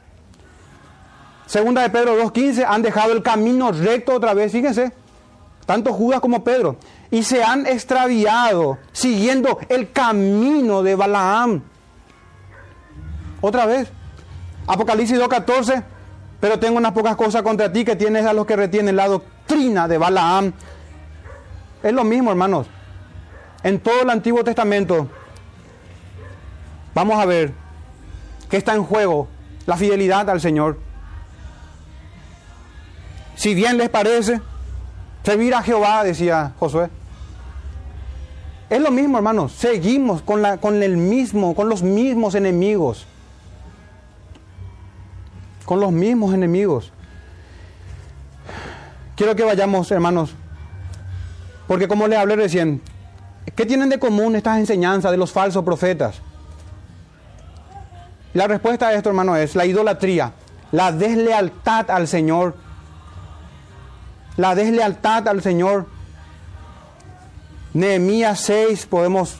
Segunda de Pedro 2.15 han dejado el camino recto otra vez, fíjense, tanto Judas como Pedro, y se han extraviado siguiendo el camino de Balaam. Otra vez, Apocalipsis 2.14 pero tengo unas pocas cosas contra ti que tienes a los que retienen la doctrina de Balaam. Es lo mismo, hermanos. En todo el Antiguo Testamento, vamos a ver que está en juego la fidelidad al Señor. Si bien les parece, servir a Jehová, decía Josué. Es lo mismo, hermanos. Seguimos con, la, con el mismo, con los mismos enemigos. Con los mismos enemigos. Quiero que vayamos, hermanos, porque como les hablé recién, ¿qué tienen de común estas enseñanzas de los falsos profetas? La respuesta a esto, hermano, es la idolatría, la deslealtad al Señor, la deslealtad al Señor. Nehemías 6, podemos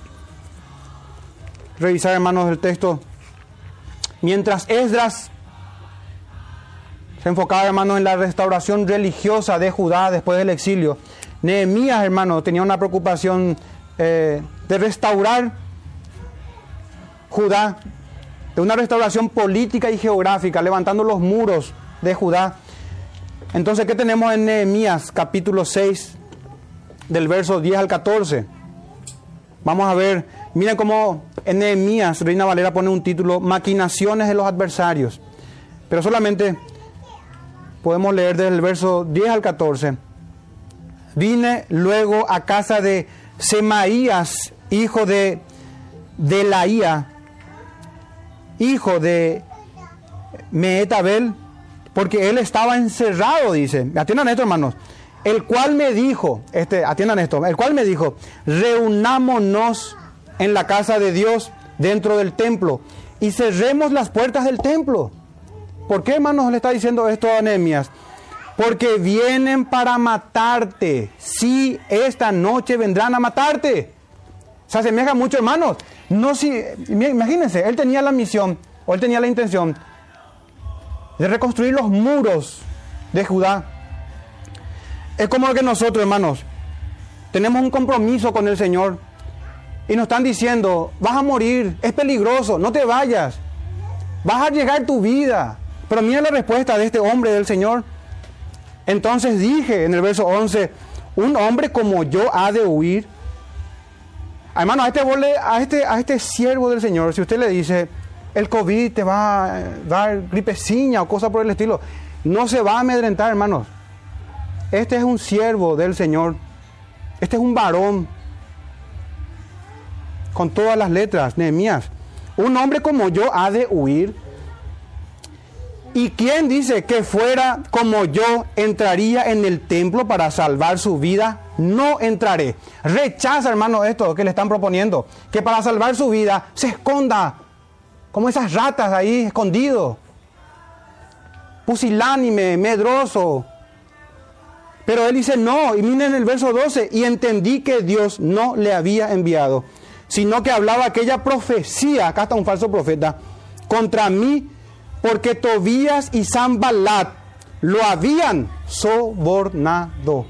revisar, hermanos, el texto. Mientras Esdras se enfocaba, hermanos, en la restauración religiosa de Judá después del exilio, Nehemías, hermano, tenía una preocupación eh, de restaurar Judá de una restauración política y geográfica, levantando los muros de Judá. Entonces, ¿qué tenemos en Nehemías capítulo 6, del verso 10 al 14? Vamos a ver, miren cómo en Nehemías Reina Valera pone un título, Maquinaciones de los adversarios. Pero solamente podemos leer desde el verso 10 al 14. Vine luego a casa de Semaías, hijo de Delaía, hijo de Meetabel, porque él estaba encerrado, dice. Atiendan esto, hermanos. El cual me dijo, este, atiendan esto, el cual me dijo, reunámonos en la casa de Dios dentro del templo y cerremos las puertas del templo. ¿Por qué, hermanos, le está diciendo esto a Nehemías? Porque vienen para matarte. Sí, esta noche vendrán a matarte. Se asemeja mucho, hermanos. No si, imagínense, él tenía la misión, o él tenía la intención de reconstruir los muros de Judá. Es como que nosotros, hermanos, tenemos un compromiso con el Señor y nos están diciendo, vas a morir, es peligroso, no te vayas, vas a llegar tu vida. Pero mira la respuesta de este hombre del Señor. Entonces dije en el verso 11, un hombre como yo ha de huir Hermano, a este, a, este, a este siervo del Señor, si usted le dice, el COVID te va a dar gripeciña o cosa por el estilo, no se va a amedrentar, hermanos. Este es un siervo del Señor. Este es un varón. Con todas las letras, Nehemías. Un hombre como yo ha de huir. ¿Y quién dice que fuera como yo entraría en el templo para salvar su vida? no entraré. Rechaza, hermano, esto que le están proponiendo. Que para salvar su vida se esconda. Como esas ratas ahí escondido. Pusilánime, medroso. Pero él dice no. Y miren el verso 12. Y entendí que Dios no le había enviado. Sino que hablaba aquella profecía. Acá está un falso profeta. Contra mí. Porque Tobías y Zambalat lo habían sobornado.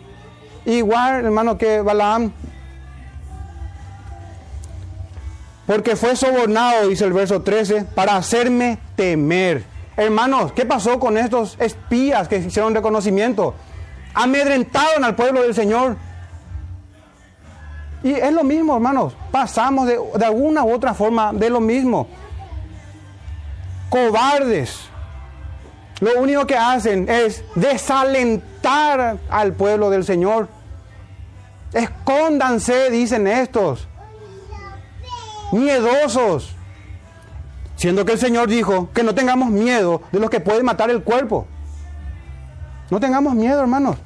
Igual, hermano, que Balaam. Porque fue sobornado, dice el verso 13, para hacerme temer. Hermanos, ¿qué pasó con estos espías que hicieron reconocimiento? Amedrentaron al pueblo del Señor. Y es lo mismo, hermanos. Pasamos de, alguna u otra forma de lo mismo. Cobardes. Lo único que hacen es desalentar al pueblo del Señor. Escóndanse, dicen estos. Miedosos. Siendo que el Señor dijo que no tengamos miedo de los que pueden matar el cuerpo. No tengamos miedo, hermanos.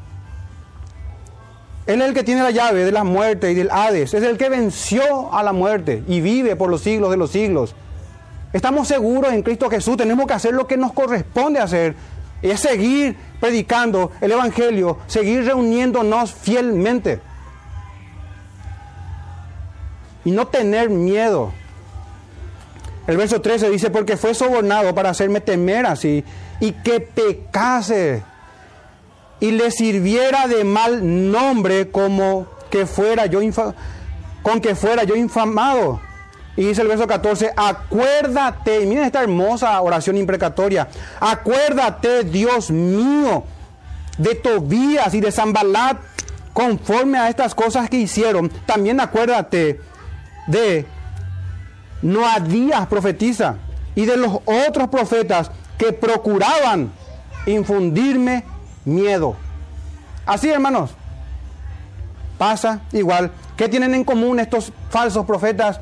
Él es el que tiene la llave de la muerte y del Hades. Es el que venció a la muerte y vive por los siglos de los siglos. Estamos seguros en Cristo Jesús, tenemos que hacer lo que nos corresponde hacer. Es seguir predicando el Evangelio, seguir reuniéndonos fielmente. Y no tener miedo. El verso 13 dice, porque fue sobornado para hacerme temer así y que pecase y le sirviera de mal nombre como que fuera yo con que fuera yo infamado. Y dice el verso 14, acuérdate, miren esta hermosa oración imprecatoria, acuérdate, Dios mío, de Tobías y de Zambalat, conforme a estas cosas que hicieron. También acuérdate de Noadías profetiza y de los otros profetas que procuraban infundirme miedo. Así, hermanos, pasa igual ¿Qué tienen en común estos falsos profetas?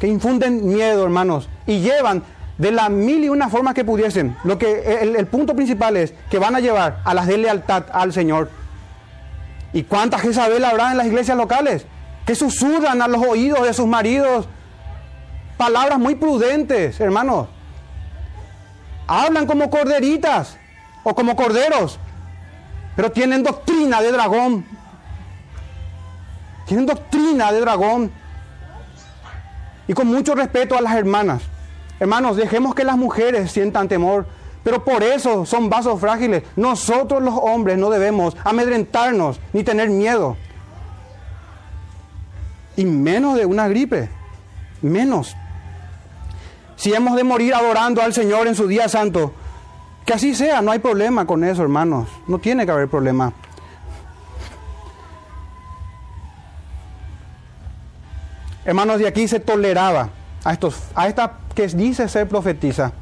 Que infunden miedo, hermanos, y llevan de la mil y una formas que pudiesen. Lo que el, punto principal es que van a llevar a las de lealtad al Señor. ¿Y cuánta Jezabel habrá en las iglesias locales? Que susurran a los oídos de sus maridos palabras muy prudentes, hermanos. Hablan como corderitas o como corderos, pero tienen doctrina de dragón. Tienen doctrina de dragón. Y con mucho respeto a las hermanas. Hermanos, dejemos que las mujeres sientan temor, pero por eso son vasos frágiles. Nosotros los hombres no debemos amedrentarnos ni tener miedo. Y menos de una gripe. Menos. Si hemos de morir adorando al Señor en su día santo, que así sea, no hay problema con eso, hermanos. No tiene que haber problema. Hermanos, de aquí se toleraba a, estos, a esta que dice ser profetiza.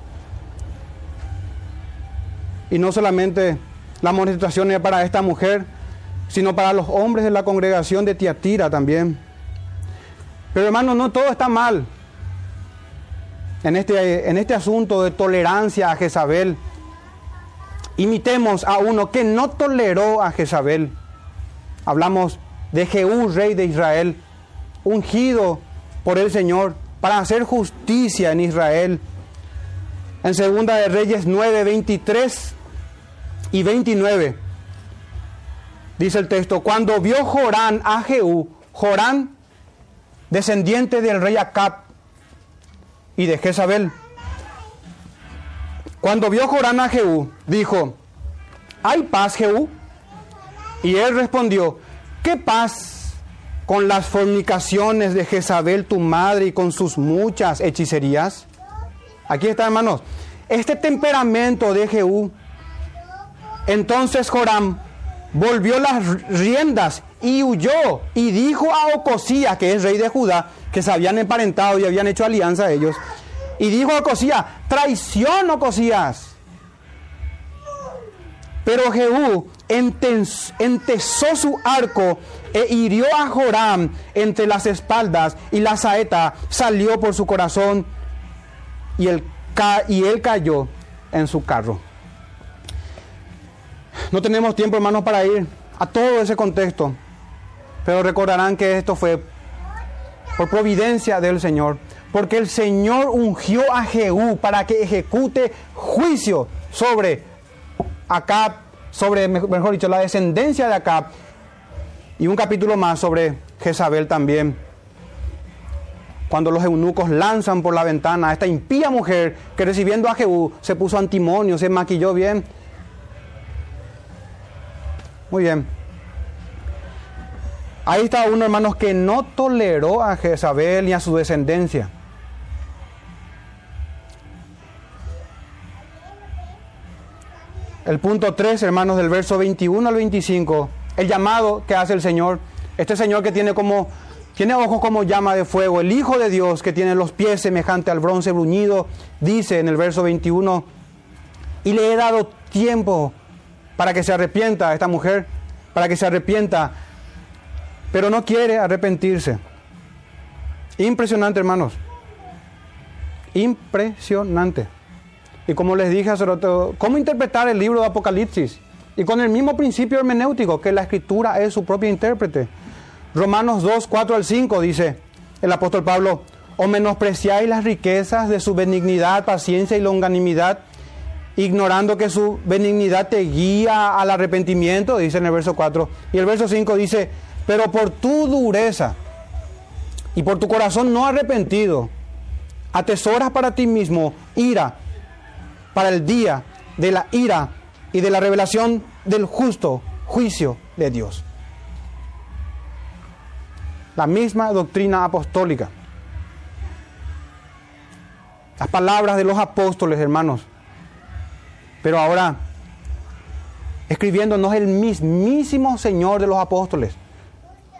Y no solamente la amonestación es para esta mujer, sino para los hombres de la congregación de Tiatira también. Pero hermanos, no todo está mal en este, en este asunto de tolerancia a Jezabel. Imitemos a uno que no toleró a Jezabel. Hablamos de Jehú, rey de Israel, ungido por el Señor para hacer justicia en Israel. En Segunda de Reyes 9, 23 y 29 dice el texto, cuando vio Jorán a Jehú, Jorán, descendiente del rey Acab, y de Jezabel. Cuando vio Jorán a Jehú, dijo, ¿hay paz, Jehú? Y él respondió, ¿qué paz con las fornicaciones de Jezabel, tu madre, y con sus muchas hechicerías? Aquí está, hermanos. Este temperamento de Jehú. Entonces Joram volvió las riendas y huyó y dijo a Ocosías, que es rey de Judá, que se habían emparentado y habían hecho alianza ellos, y dijo a Ocosías, traición Ocosías. Pero Jehú entesó su arco e hirió a Joram entre las espaldas y la saeta salió por su corazón y él, y él cayó en su carro. No tenemos tiempo, hermanos, para ir a todo ese contexto, pero recordarán que esto fue por providencia del Señor, porque el Señor ungió a Jehú para que ejecute juicio sobre Acab, sobre, mejor dicho, la descendencia de Acab, y un capítulo más sobre Jezabel también. Cuando los eunucos lanzan por la ventana a esta impía mujer que recibiendo a Jehú se puso antimonio, se maquilló bien. Muy bien. Ahí está uno, hermanos, que no toleró a Jezabel ni a su descendencia. El punto 3, hermanos, del verso 21 al 25, el llamado que hace el Señor. Este Señor que tiene como tiene ojos como llama de fuego, el Hijo de Dios que tiene los pies semejante al bronce bruñido, dice en el verso 21, y le he dado tiempo para que se arrepienta esta mujer, para que se arrepienta pero no quiere arrepentirse. Impresionante, hermanos. Impresionante. Y como les dije hace rato, ¿cómo interpretar el libro de Apocalipsis? Y con el mismo principio hermenéutico, que la escritura es su propia intérprete. Romanos 2, 4 al 5 dice el apóstol Pablo, o menospreciáis las riquezas de su benignidad, paciencia y longanimidad, ignorando que su benignidad te guía al arrepentimiento, dice en el verso 4. Y el verso 5 dice, pero por tu dureza y por tu corazón no arrepentido, atesoras para ti mismo ira para el día de la ira y de la revelación del justo juicio de Dios. La misma doctrina apostólica. Las palabras de los apóstoles, hermanos. Pero ahora, escribiéndonos el mismísimo Señor de los apóstoles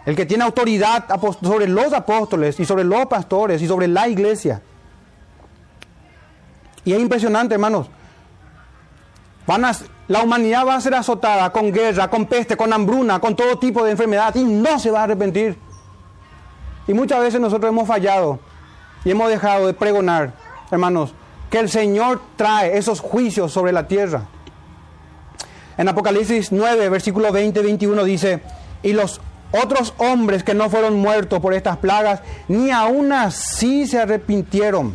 el que tiene autoridad sobre los apóstoles y sobre los pastores y sobre la iglesia. Y es impresionante, hermanos. Van a, la humanidad va a ser azotada con guerra, con peste, con hambruna, con todo tipo de enfermedad y no se va a arrepentir. Y muchas veces nosotros hemos fallado y hemos dejado de pregonar, hermanos, que el Señor trae esos juicios sobre la tierra. En Apocalipsis 9, versículo 20 21 dice, y los otros hombres que no fueron muertos por estas plagas, ni aún así se arrepintieron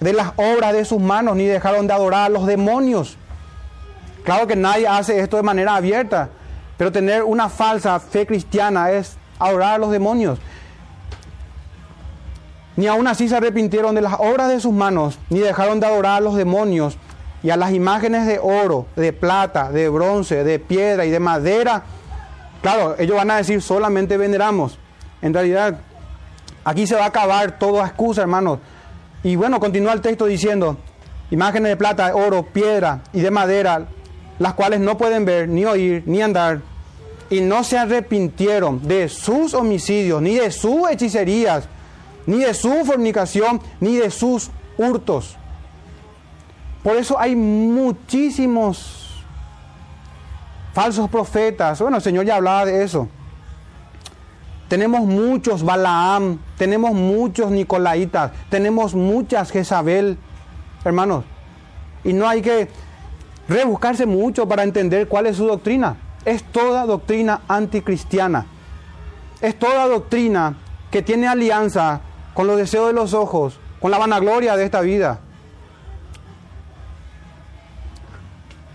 de las obras de sus manos, ni dejaron de adorar a los demonios. Claro que nadie hace esto de manera abierta, pero tener una falsa fe cristiana es adorar a los demonios. Ni aún así se arrepintieron de las obras de sus manos, ni dejaron de adorar a los demonios y a las imágenes de oro, de plata, de bronce, de piedra y de madera Claro, ellos van a decir solamente veneramos. En realidad, aquí se va a acabar toda excusa, hermanos. Y bueno, continúa el texto diciendo, imágenes de plata, oro, piedra y de madera, las cuales no pueden ver, ni oír, ni andar, y no se arrepintieron de sus homicidios, ni de sus hechicerías, ni de su fornicación, ni de sus hurtos. Por eso hay muchísimos falsos profetas. Bueno, el Señor ya hablaba de eso. Tenemos muchos Balaam, tenemos muchos Nicolaitas, tenemos muchas Jezabel, hermanos. Y no hay que rebuscarse mucho para entender cuál es su doctrina. Es toda doctrina anticristiana. Es toda doctrina que tiene alianza con los deseos de los ojos, con la vanagloria de esta vida.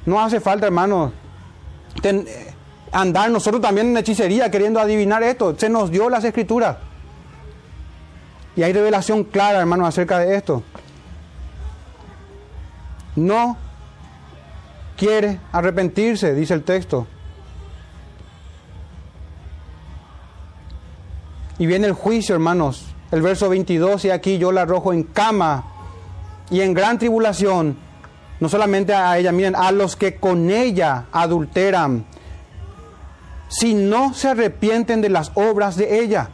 No hace falta, hermanos, andar nosotros también en hechicería queriendo adivinar esto. Se nos dio las escrituras. Y hay revelación clara, hermano, acerca de esto. No quiere arrepentirse, dice el texto. Y viene el juicio, hermanos. El verso 22, y aquí yo la arrojo en cama y en gran tribulación no solamente a ella, miren, a los que con ella adulteran, si no se arrepienten de las obras de ella.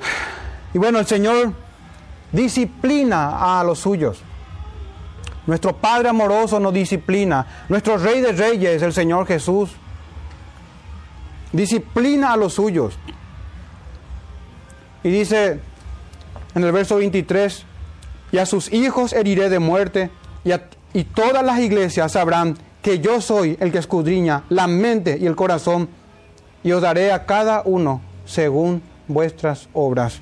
Y bueno, el Señor disciplina a los suyos. Nuestro Padre amoroso nos disciplina. Nuestro Rey de Reyes, el Señor Jesús, disciplina a los suyos. Y dice en el verso 23, y a sus hijos heriré de muerte, y, y todas las iglesias sabrán que yo soy el que escudriña la mente y el corazón, y os daré a cada uno según vuestras obras.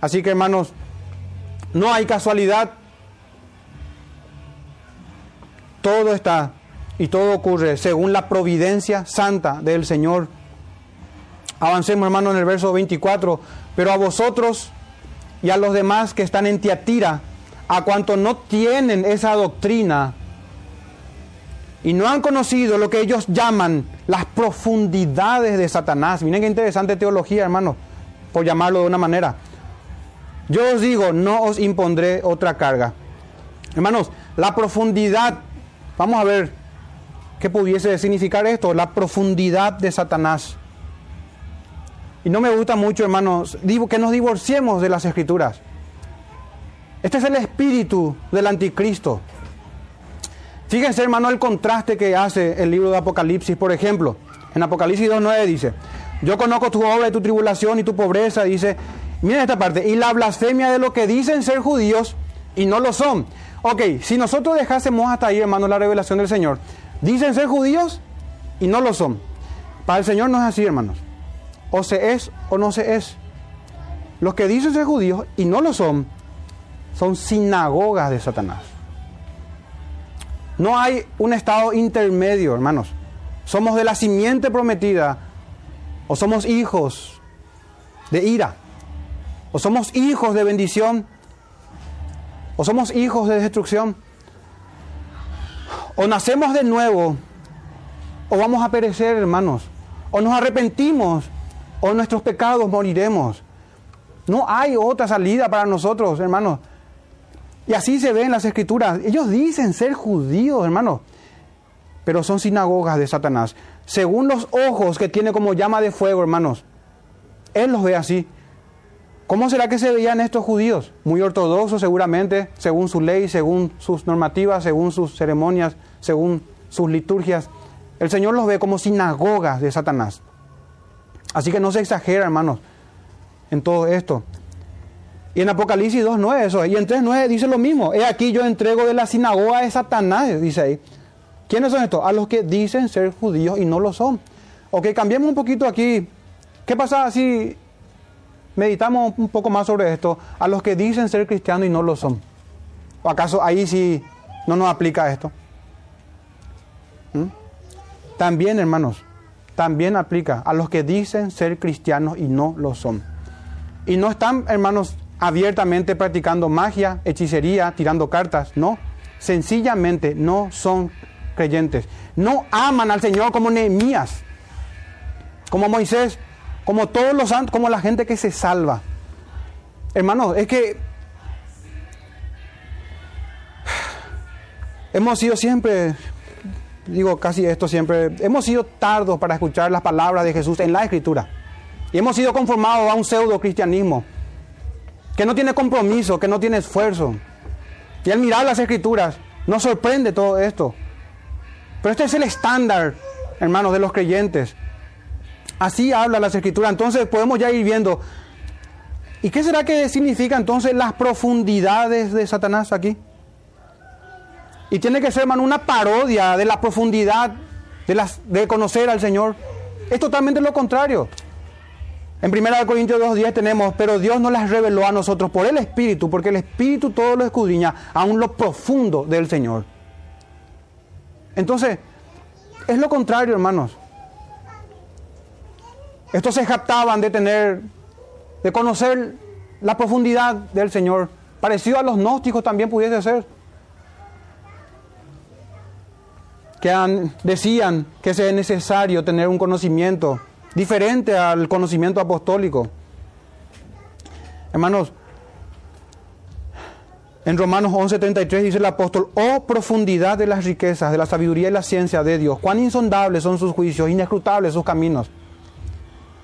Así que hermanos, no hay casualidad. Todo está y todo ocurre según la providencia santa del Señor. Avancemos hermanos en el verso 24. Pero a vosotros y a los demás que están en Tiatira, a cuanto no tienen esa doctrina y no han conocido lo que ellos llaman las profundidades de Satanás. Miren qué interesante teología, hermano, por llamarlo de una manera. Yo os digo, no os impondré otra carga. Hermanos, la profundidad, vamos a ver qué pudiese significar esto, la profundidad de Satanás. Y no me gusta mucho, hermanos, que nos divorciemos de las escrituras. Este es el espíritu del anticristo. Fíjense, hermano, el contraste que hace el libro de Apocalipsis, por ejemplo. En Apocalipsis 2.9 dice, yo conozco tu obra y tu tribulación y tu pobreza, dice, miren esta parte, y la blasfemia de lo que dicen ser judíos y no lo son. Ok, si nosotros dejásemos hasta ahí, hermano, la revelación del Señor, dicen ser judíos y no lo son. Para el Señor no es así, hermanos o se es o no se es. Los que dicen ser judíos y no lo son, son sinagogas de Satanás. No hay un estado intermedio, hermanos. Somos de la simiente prometida o somos hijos de ira o somos hijos de bendición o somos hijos de destrucción. O nacemos de nuevo o vamos a perecer, hermanos. O nos arrepentimos o nuestros pecados moriremos. No hay otra salida para nosotros, hermanos. Y así se ve en las escrituras. Ellos dicen ser judíos, hermanos, pero son sinagogas de Satanás. Según los ojos que tiene como llama de fuego, hermanos. Él los ve así. ¿Cómo será que se veían estos judíos? Muy ortodoxos seguramente, según su ley, según sus normativas, según sus ceremonias, según sus liturgias. El Señor los ve como sinagogas de Satanás. Así que no se exagera, hermanos, en todo esto. Y en Apocalipsis 2.9 eso. Y en 3.9 dice lo mismo. He aquí yo entrego de la sinagoga de Satanás, dice ahí. ¿Quiénes son estos? A los que dicen ser judíos y no lo son. Ok, cambiemos un poquito aquí. ¿Qué pasa si meditamos un poco más sobre esto? A los que dicen ser cristianos y no lo son. ¿O acaso ahí sí no nos aplica esto? ¿Mm? También, hermanos, también aplica a los que dicen ser cristianos y no lo son. Y no están, hermanos, abiertamente practicando magia, hechicería, tirando cartas, no. Sencillamente no son creyentes. No aman al Señor como Nehemías, como Moisés, como todos los santos, como la gente que se salva. Hermanos, es que hemos sido siempre, digo casi esto siempre, hemos sido tardos para escuchar las palabras de Jesús en la Escritura. Y hemos sido conformados a un pseudo cristianismo que no tiene compromiso, que no tiene esfuerzo. Y al mirar las Escrituras, nos sorprende todo esto. Pero este es el estándar, hermanos, de los creyentes. Así habla las escrituras. Entonces podemos ya ir viendo. ¿Y qué será que significa entonces las profundidades de Satanás aquí? Y tiene que ser, hermano, una parodia de la profundidad de, las, de conocer al Señor. Es totalmente lo contrario. En 1 Corintios 2.10 tenemos, pero Dios no las reveló a nosotros por el Espíritu, porque el Espíritu todo lo escudriña, aún lo profundo del Señor. Entonces, es lo contrario, hermanos. Estos se jactaban de tener, de conocer la profundidad del Señor. Parecido a los gnósticos también pudiese ser. Decían que es necesario tener un conocimiento diferente al conocimiento apostólico. Hermanos, en Romanos 11:33 dice el apóstol, oh profundidad de las riquezas, de la sabiduría y la ciencia de Dios, cuán insondables son sus juicios, inescrutables sus caminos.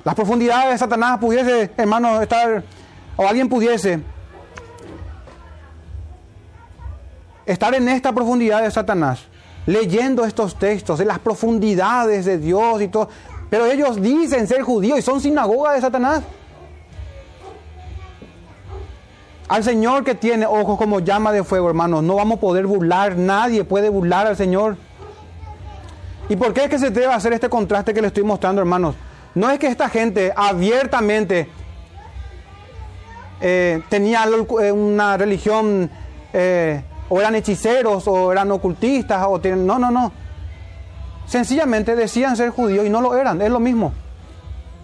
Las profundidades de Satanás pudiese, hermanos, estar, o alguien pudiese estar en esta profundidad de Satanás, leyendo estos textos, de las profundidades de Dios y todo, pero ellos dicen ser judíos y son sinagoga de Satanás. Al Señor que tiene ojos como llama de fuego, hermanos, no vamos a poder burlar, nadie puede burlar al Señor. ¿Y por qué es que se debe hacer este contraste que le estoy mostrando, hermanos? No es que esta gente abiertamente eh, tenía eh, una religión, eh, o eran hechiceros, o eran ocultistas, o no, no, no. Sencillamente decían ser judíos y no lo eran, es lo mismo.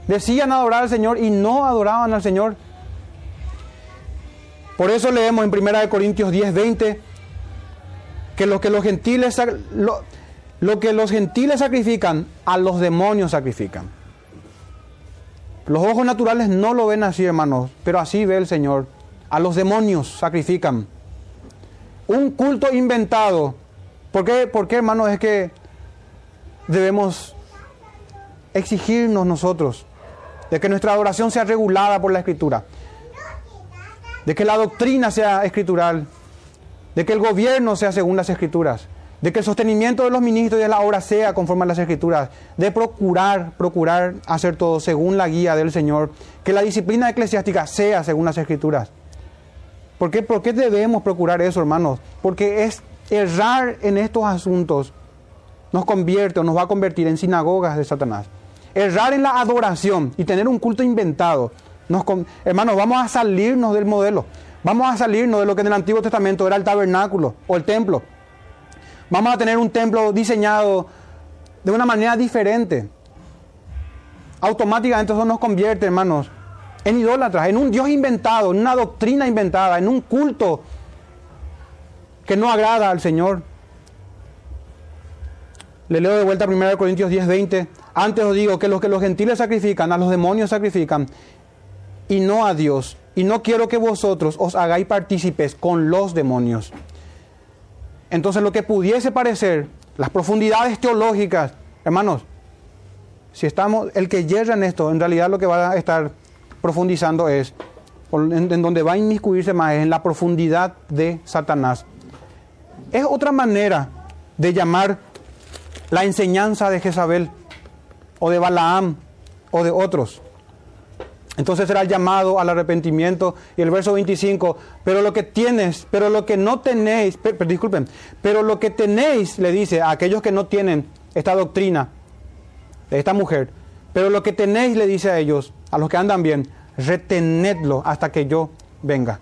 Decían adorar al Señor y no adoraban al Señor. Por eso leemos en 1 Corintios 10, 20, que que los gentiles, lo, que los gentiles sacrifican, a los demonios sacrifican. Los ojos naturales no lo ven así, hermanos, pero así ve el Señor. A los demonios sacrifican. Un culto inventado. ¿Por qué, ¿Por qué hermanos? Es que debemos exigirnos nosotros de que nuestra adoración sea regulada por la Escritura de que la doctrina sea escritural, de que el gobierno sea según las escrituras, de que el sostenimiento de los ministros y de la obra sea conforme a las escrituras, de procurar, procurar hacer todo según la guía del Señor, que la disciplina eclesiástica sea según las escrituras. ¿Por qué, ¿Por qué debemos procurar eso, hermanos? Porque es errar en estos asuntos nos convierte o nos va a convertir en sinagogas de Satanás. Errar en la adoración y tener un culto inventado hermanos, vamos a salirnos del modelo. Vamos a salirnos de lo que en el Antiguo Testamento era el tabernáculo o el templo. Vamos a tener un templo diseñado de una manera diferente. Automáticamente eso nos convierte, hermanos, en idólatras, en un Dios inventado, en una doctrina inventada, en un culto que no agrada al Señor. Le leo de vuelta 1 Corintios 10, 20. Antes os digo que los que los gentiles sacrifican, a los demonios sacrifican, y no a Dios. Y no quiero que vosotros os hagáis partícipes con los demonios. Entonces lo que pudiese parecer, las profundidades teológicas, hermanos, si estamos, el que yerra en esto, en realidad lo que va a estar profundizando es, en, donde va a inmiscuirse más, es en la profundidad de Satanás. Es otra manera de llamar la enseñanza de Jezabel o de Balaam o de otros. Entonces será el llamado al arrepentimiento. Y el verso 25, pero lo que tienes, pero lo que no tenéis, disculpen, pero lo que tenéis, le dice a aquellos que no tienen esta doctrina de esta mujer, pero lo que tenéis, le dice a ellos, a los que andan bien, retenedlo hasta que yo venga.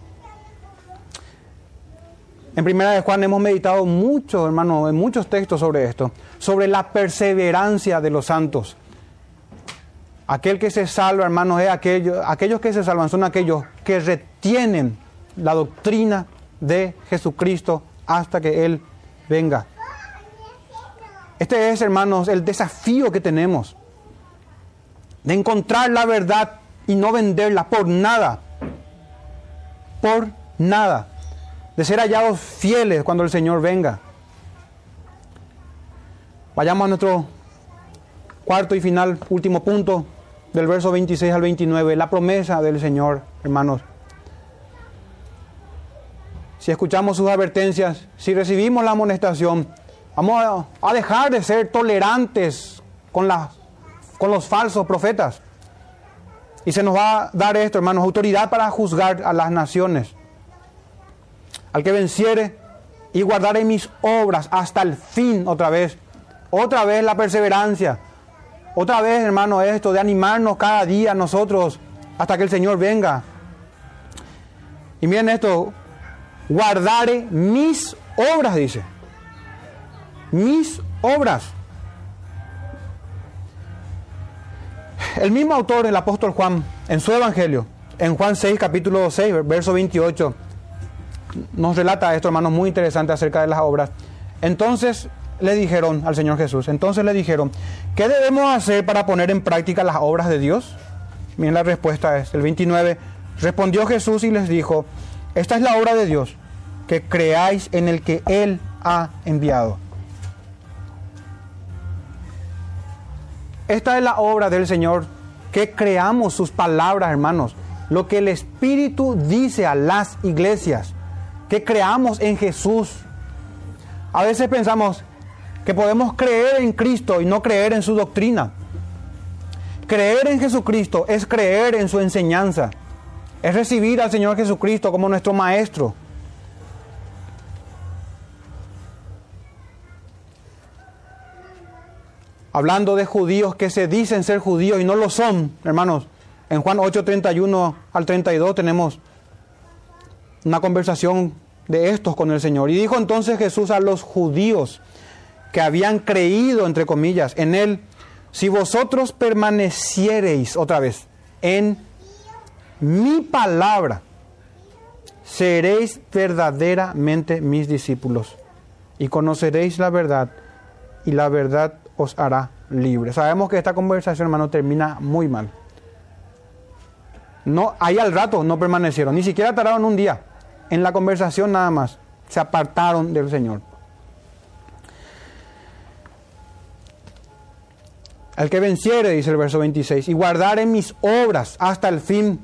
En primera de Juan hemos meditado mucho, hermano, en muchos textos sobre esto, sobre la perseverancia de los santos. Aquel que se salva, hermanos, es aquellos, aquellos que se salvan son aquellos que retienen la doctrina de Jesucristo hasta que Él venga. Este es, hermanos, el desafío que tenemos de encontrar la verdad y no venderla por nada. Por nada. De ser hallados fieles cuando el Señor venga. Vayamos a nuestro cuarto y final, último punto, del verso 26 al 29, la promesa del Señor, hermanos. Si escuchamos sus advertencias, si recibimos la amonestación, vamos a, dejar de ser tolerantes con, con los falsos profetas. Y se nos va a dar esto, hermanos, autoridad para juzgar a las naciones. Al que venciere y guardaré mis obras hasta el fin otra vez. Otra vez la perseverancia. Otra vez, hermano, esto de animarnos cada día nosotros hasta que el Señor venga. Y miren esto, guardaré mis obras, dice. Mis obras. El mismo autor, el apóstol Juan, en su evangelio, en Juan 6, capítulo 6, verso 28, nos relata esto, hermanos, muy interesante acerca de las obras. Entonces le dijeron al Señor Jesús, entonces le dijeron, ¿qué debemos hacer para poner en práctica las obras de Dios? Miren la respuesta es, el 29, respondió Jesús y les dijo, esta es la obra de Dios, que creáis en el que Él ha enviado. Esta es la obra del Señor, que creamos sus palabras, hermanos, lo que el Espíritu dice a las iglesias, que creamos en Jesús. A veces pensamos, que podemos creer en Cristo y no creer en su doctrina. Creer en Jesucristo es creer en su enseñanza, es recibir al Señor Jesucristo como nuestro Maestro. Hablando de judíos que se dicen ser judíos y no lo son, hermanos, en Juan 8, 31 al 32 tenemos una conversación de estos con el Señor. Y dijo entonces Jesús a los judíos, que habían creído, entre comillas, en Él, si vosotros permaneciereis otra vez en mi palabra, seréis verdaderamente mis discípulos y conoceréis la verdad y la verdad os hará libre. Sabemos que esta conversación, hermano, termina muy mal. No, ahí al rato no permanecieron, ni siquiera tardaron un día. En la conversación nada más se apartaron del Señor. Al que venciere, dice el verso 26, y guardare mis obras hasta el fin,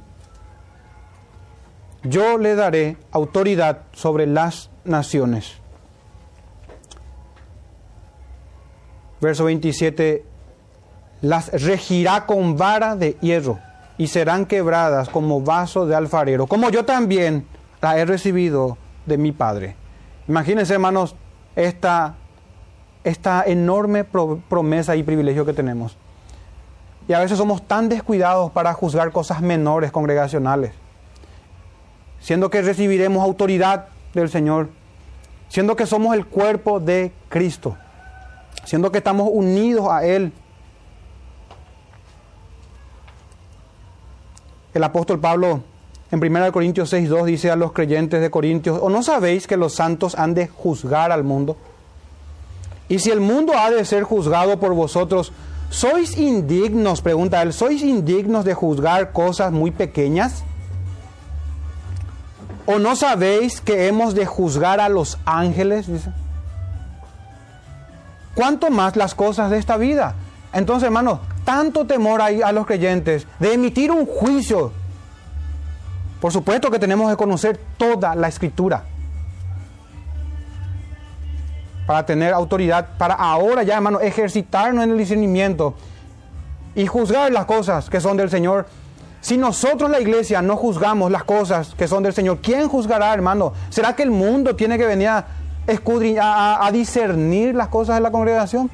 yo le daré autoridad sobre las naciones. Verso 27, las regirá con vara de hierro y serán quebradas como vaso de alfarero, como yo también la he recibido de mi Padre. Imagínense, hermanos, esta esta enorme promesa y privilegio que tenemos. Y a veces somos tan descuidados para juzgar cosas menores congregacionales, siendo que recibiremos autoridad del Señor, siendo que somos el cuerpo de Cristo, siendo que estamos unidos a Él. El apóstol Pablo en 1 Corintios 6.2 dice a los creyentes de Corintios, ¿o no sabéis que los santos han de juzgar al mundo? Y si el mundo ha de ser juzgado por vosotros, ¿sois indignos? Pregunta él, ¿sois indignos de juzgar cosas muy pequeñas? ¿O no sabéis que hemos de juzgar a los ángeles? Dice. ¿Cuánto más las cosas de esta vida? Entonces, hermano, tanto temor hay a los creyentes de emitir un juicio. Por supuesto que tenemos que conocer toda la escritura para tener autoridad, para ahora ya, hermano, ejercitarnos en el discernimiento y juzgar las cosas que son del Señor. Si nosotros la iglesia no juzgamos las cosas que son del Señor, ¿quién juzgará, hermano? ¿Será que el mundo tiene que venir a, a, a discernir las cosas de la congregación?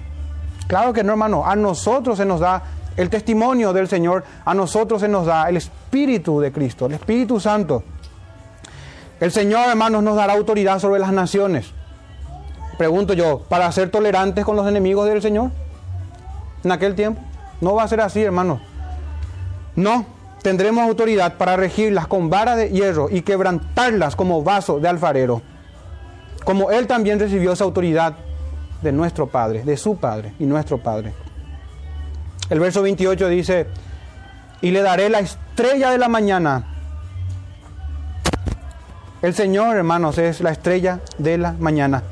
Claro que no, hermano. A nosotros se nos da el testimonio del Señor, a nosotros se nos da el Espíritu de Cristo, el Espíritu Santo. El Señor, hermanos, nos dará autoridad sobre las naciones. Pregunto yo, ¿para ser tolerantes con los enemigos del Señor? En aquel tiempo. No va a ser así, hermanos. No, tendremos autoridad para regirlas con vara de hierro y quebrantarlas como vaso de alfarero. Como Él también recibió esa autoridad de nuestro Padre, de su Padre y nuestro Padre. El verso 28 dice, y le daré la estrella de la mañana. El Señor, hermanos, es la estrella de la mañana.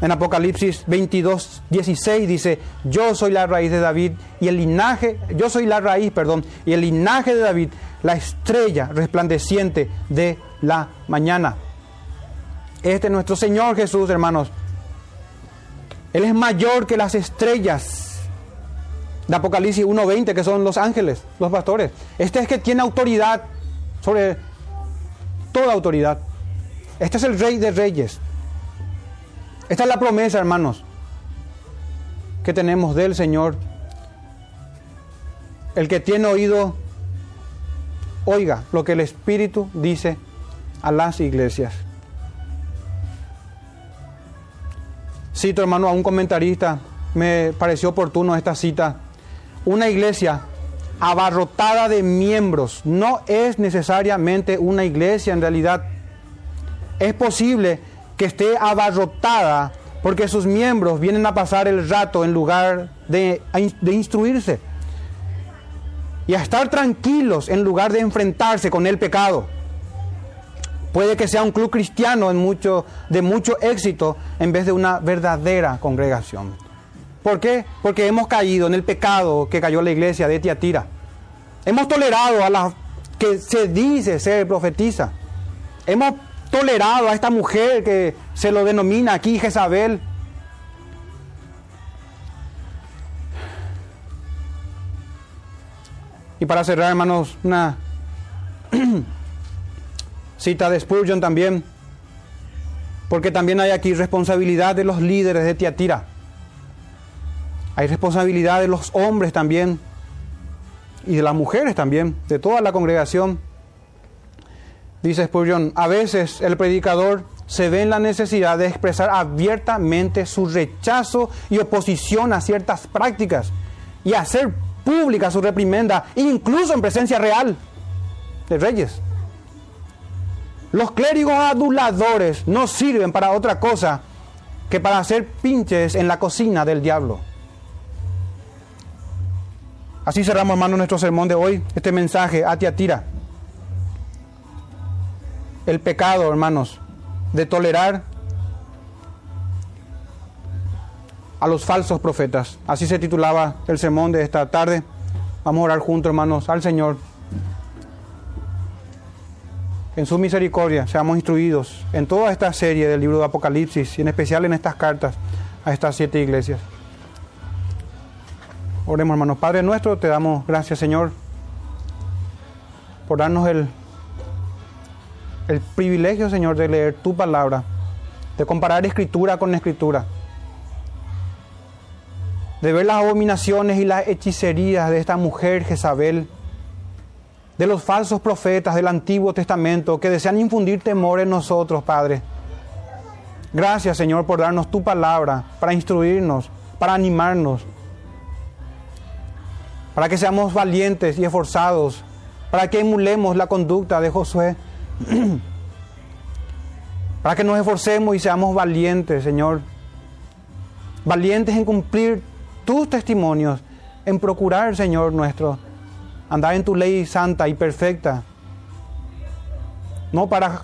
En Apocalipsis 22, 16 dice, yo soy la raíz de David y el linaje, yo soy la raíz, perdón, y el linaje de David, la estrella resplandeciente de la mañana. Este es nuestro Señor Jesús, hermanos. Él es mayor que las estrellas de Apocalipsis 1.20, que son los ángeles, los pastores. Este es que tiene autoridad sobre toda autoridad. Este es el rey de reyes. Esta es la promesa, hermanos, que tenemos del Señor. El que tiene oído, oiga lo que el Espíritu dice a las iglesias. Cito, hermano, a un comentarista, me pareció oportuno esta cita. Una iglesia abarrotada de miembros no es necesariamente una iglesia en realidad. Es posible que esté abarrotada porque sus miembros vienen a pasar el rato en lugar de, de instruirse y a estar tranquilos en lugar de enfrentarse con el pecado. Puede que sea un club cristiano en mucho, de mucho éxito en vez de una verdadera congregación. ¿Por qué? Porque hemos caído en el pecado que cayó la iglesia de Tiatira. Hemos tolerado a la que se dice ser profetiza. Hemos tolerado a esta mujer que se lo denomina aquí Jezabel. Y para cerrar, hermanos, una cita de Spurgeon también, porque también hay aquí responsabilidad de los líderes de Tiatira. Hay responsabilidad de los hombres también y de las mujeres también, de toda la congregación. Dice Spurgeon, a veces el predicador se ve en la necesidad de expresar abiertamente su rechazo y oposición a ciertas prácticas y hacer pública su reprimenda, incluso en presencia real de reyes. Los clérigos aduladores no sirven para otra cosa que para hacer pinches en la cocina del diablo. Así cerramos, hermano, nuestro sermón de hoy, este mensaje a Tiatira el pecado, hermanos, de tolerar a los falsos profetas. Así se titulaba el sermón de esta tarde. Vamos a orar juntos, hermanos, al Señor. En su misericordia seamos instruidos en toda esta serie del libro de Apocalipsis y en especial en estas cartas a estas siete iglesias. Oremos, hermanos. Padre nuestro, te damos gracias, Señor, por darnos el el privilegio, Señor, de leer tu palabra, de comparar escritura con escritura, de ver las abominaciones y las hechicerías de esta mujer Jezabel, de los falsos profetas del Antiguo Testamento que desean infundir temor en nosotros, Padre. Gracias, Señor, por darnos tu palabra para instruirnos, para animarnos, para que seamos valientes y esforzados, para que emulemos la conducta de Josué. Para que nos esforcemos y seamos valientes, Señor. Valientes en cumplir tus testimonios, en procurar, Señor nuestro, andar en tu ley santa y perfecta. No para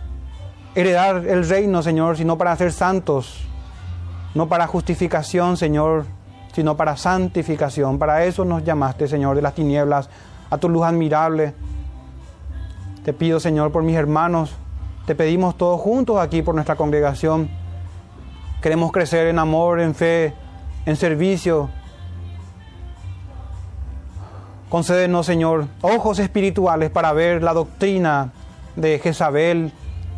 heredar el reino, Señor, sino para ser santos. No para justificación, Señor, sino para santificación. Para eso nos llamaste, Señor, de las tinieblas a tu luz admirable. Te pido, Señor, por mis hermanos. Te pedimos todos juntos aquí por nuestra congregación. Queremos crecer en amor, en fe, en servicio. Concédenos, Señor, ojos espirituales para ver la doctrina de Jezabel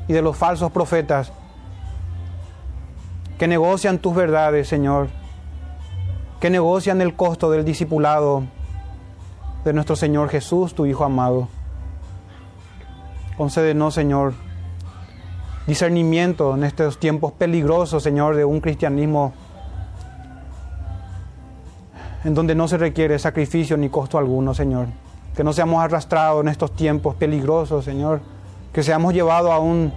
y de los falsos profetas que negocian tus verdades, Señor, que negocian el costo del discipulado de nuestro Señor Jesús, tu Hijo amado. Concédenos, Señor, discernimiento en estos tiempos peligrosos, Señor, de un cristianismo en donde no se requiere sacrificio ni costo alguno, Señor. Que no seamos arrastrados en estos tiempos peligrosos, Señor. Que seamos llevados a un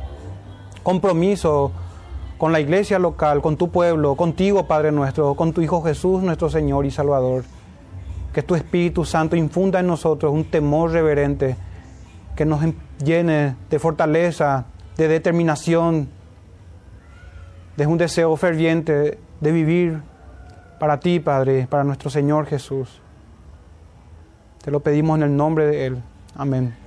compromiso con la iglesia local, con tu pueblo, contigo, Padre nuestro, con tu Hijo Jesús, nuestro Señor y Salvador. Que tu Espíritu Santo infunda en nosotros un temor reverente, que nos llene de fortaleza, de determinación, de un deseo ferviente de vivir para ti, Padre, para nuestro Señor Jesús. Te lo pedimos en el nombre de Él. Amén.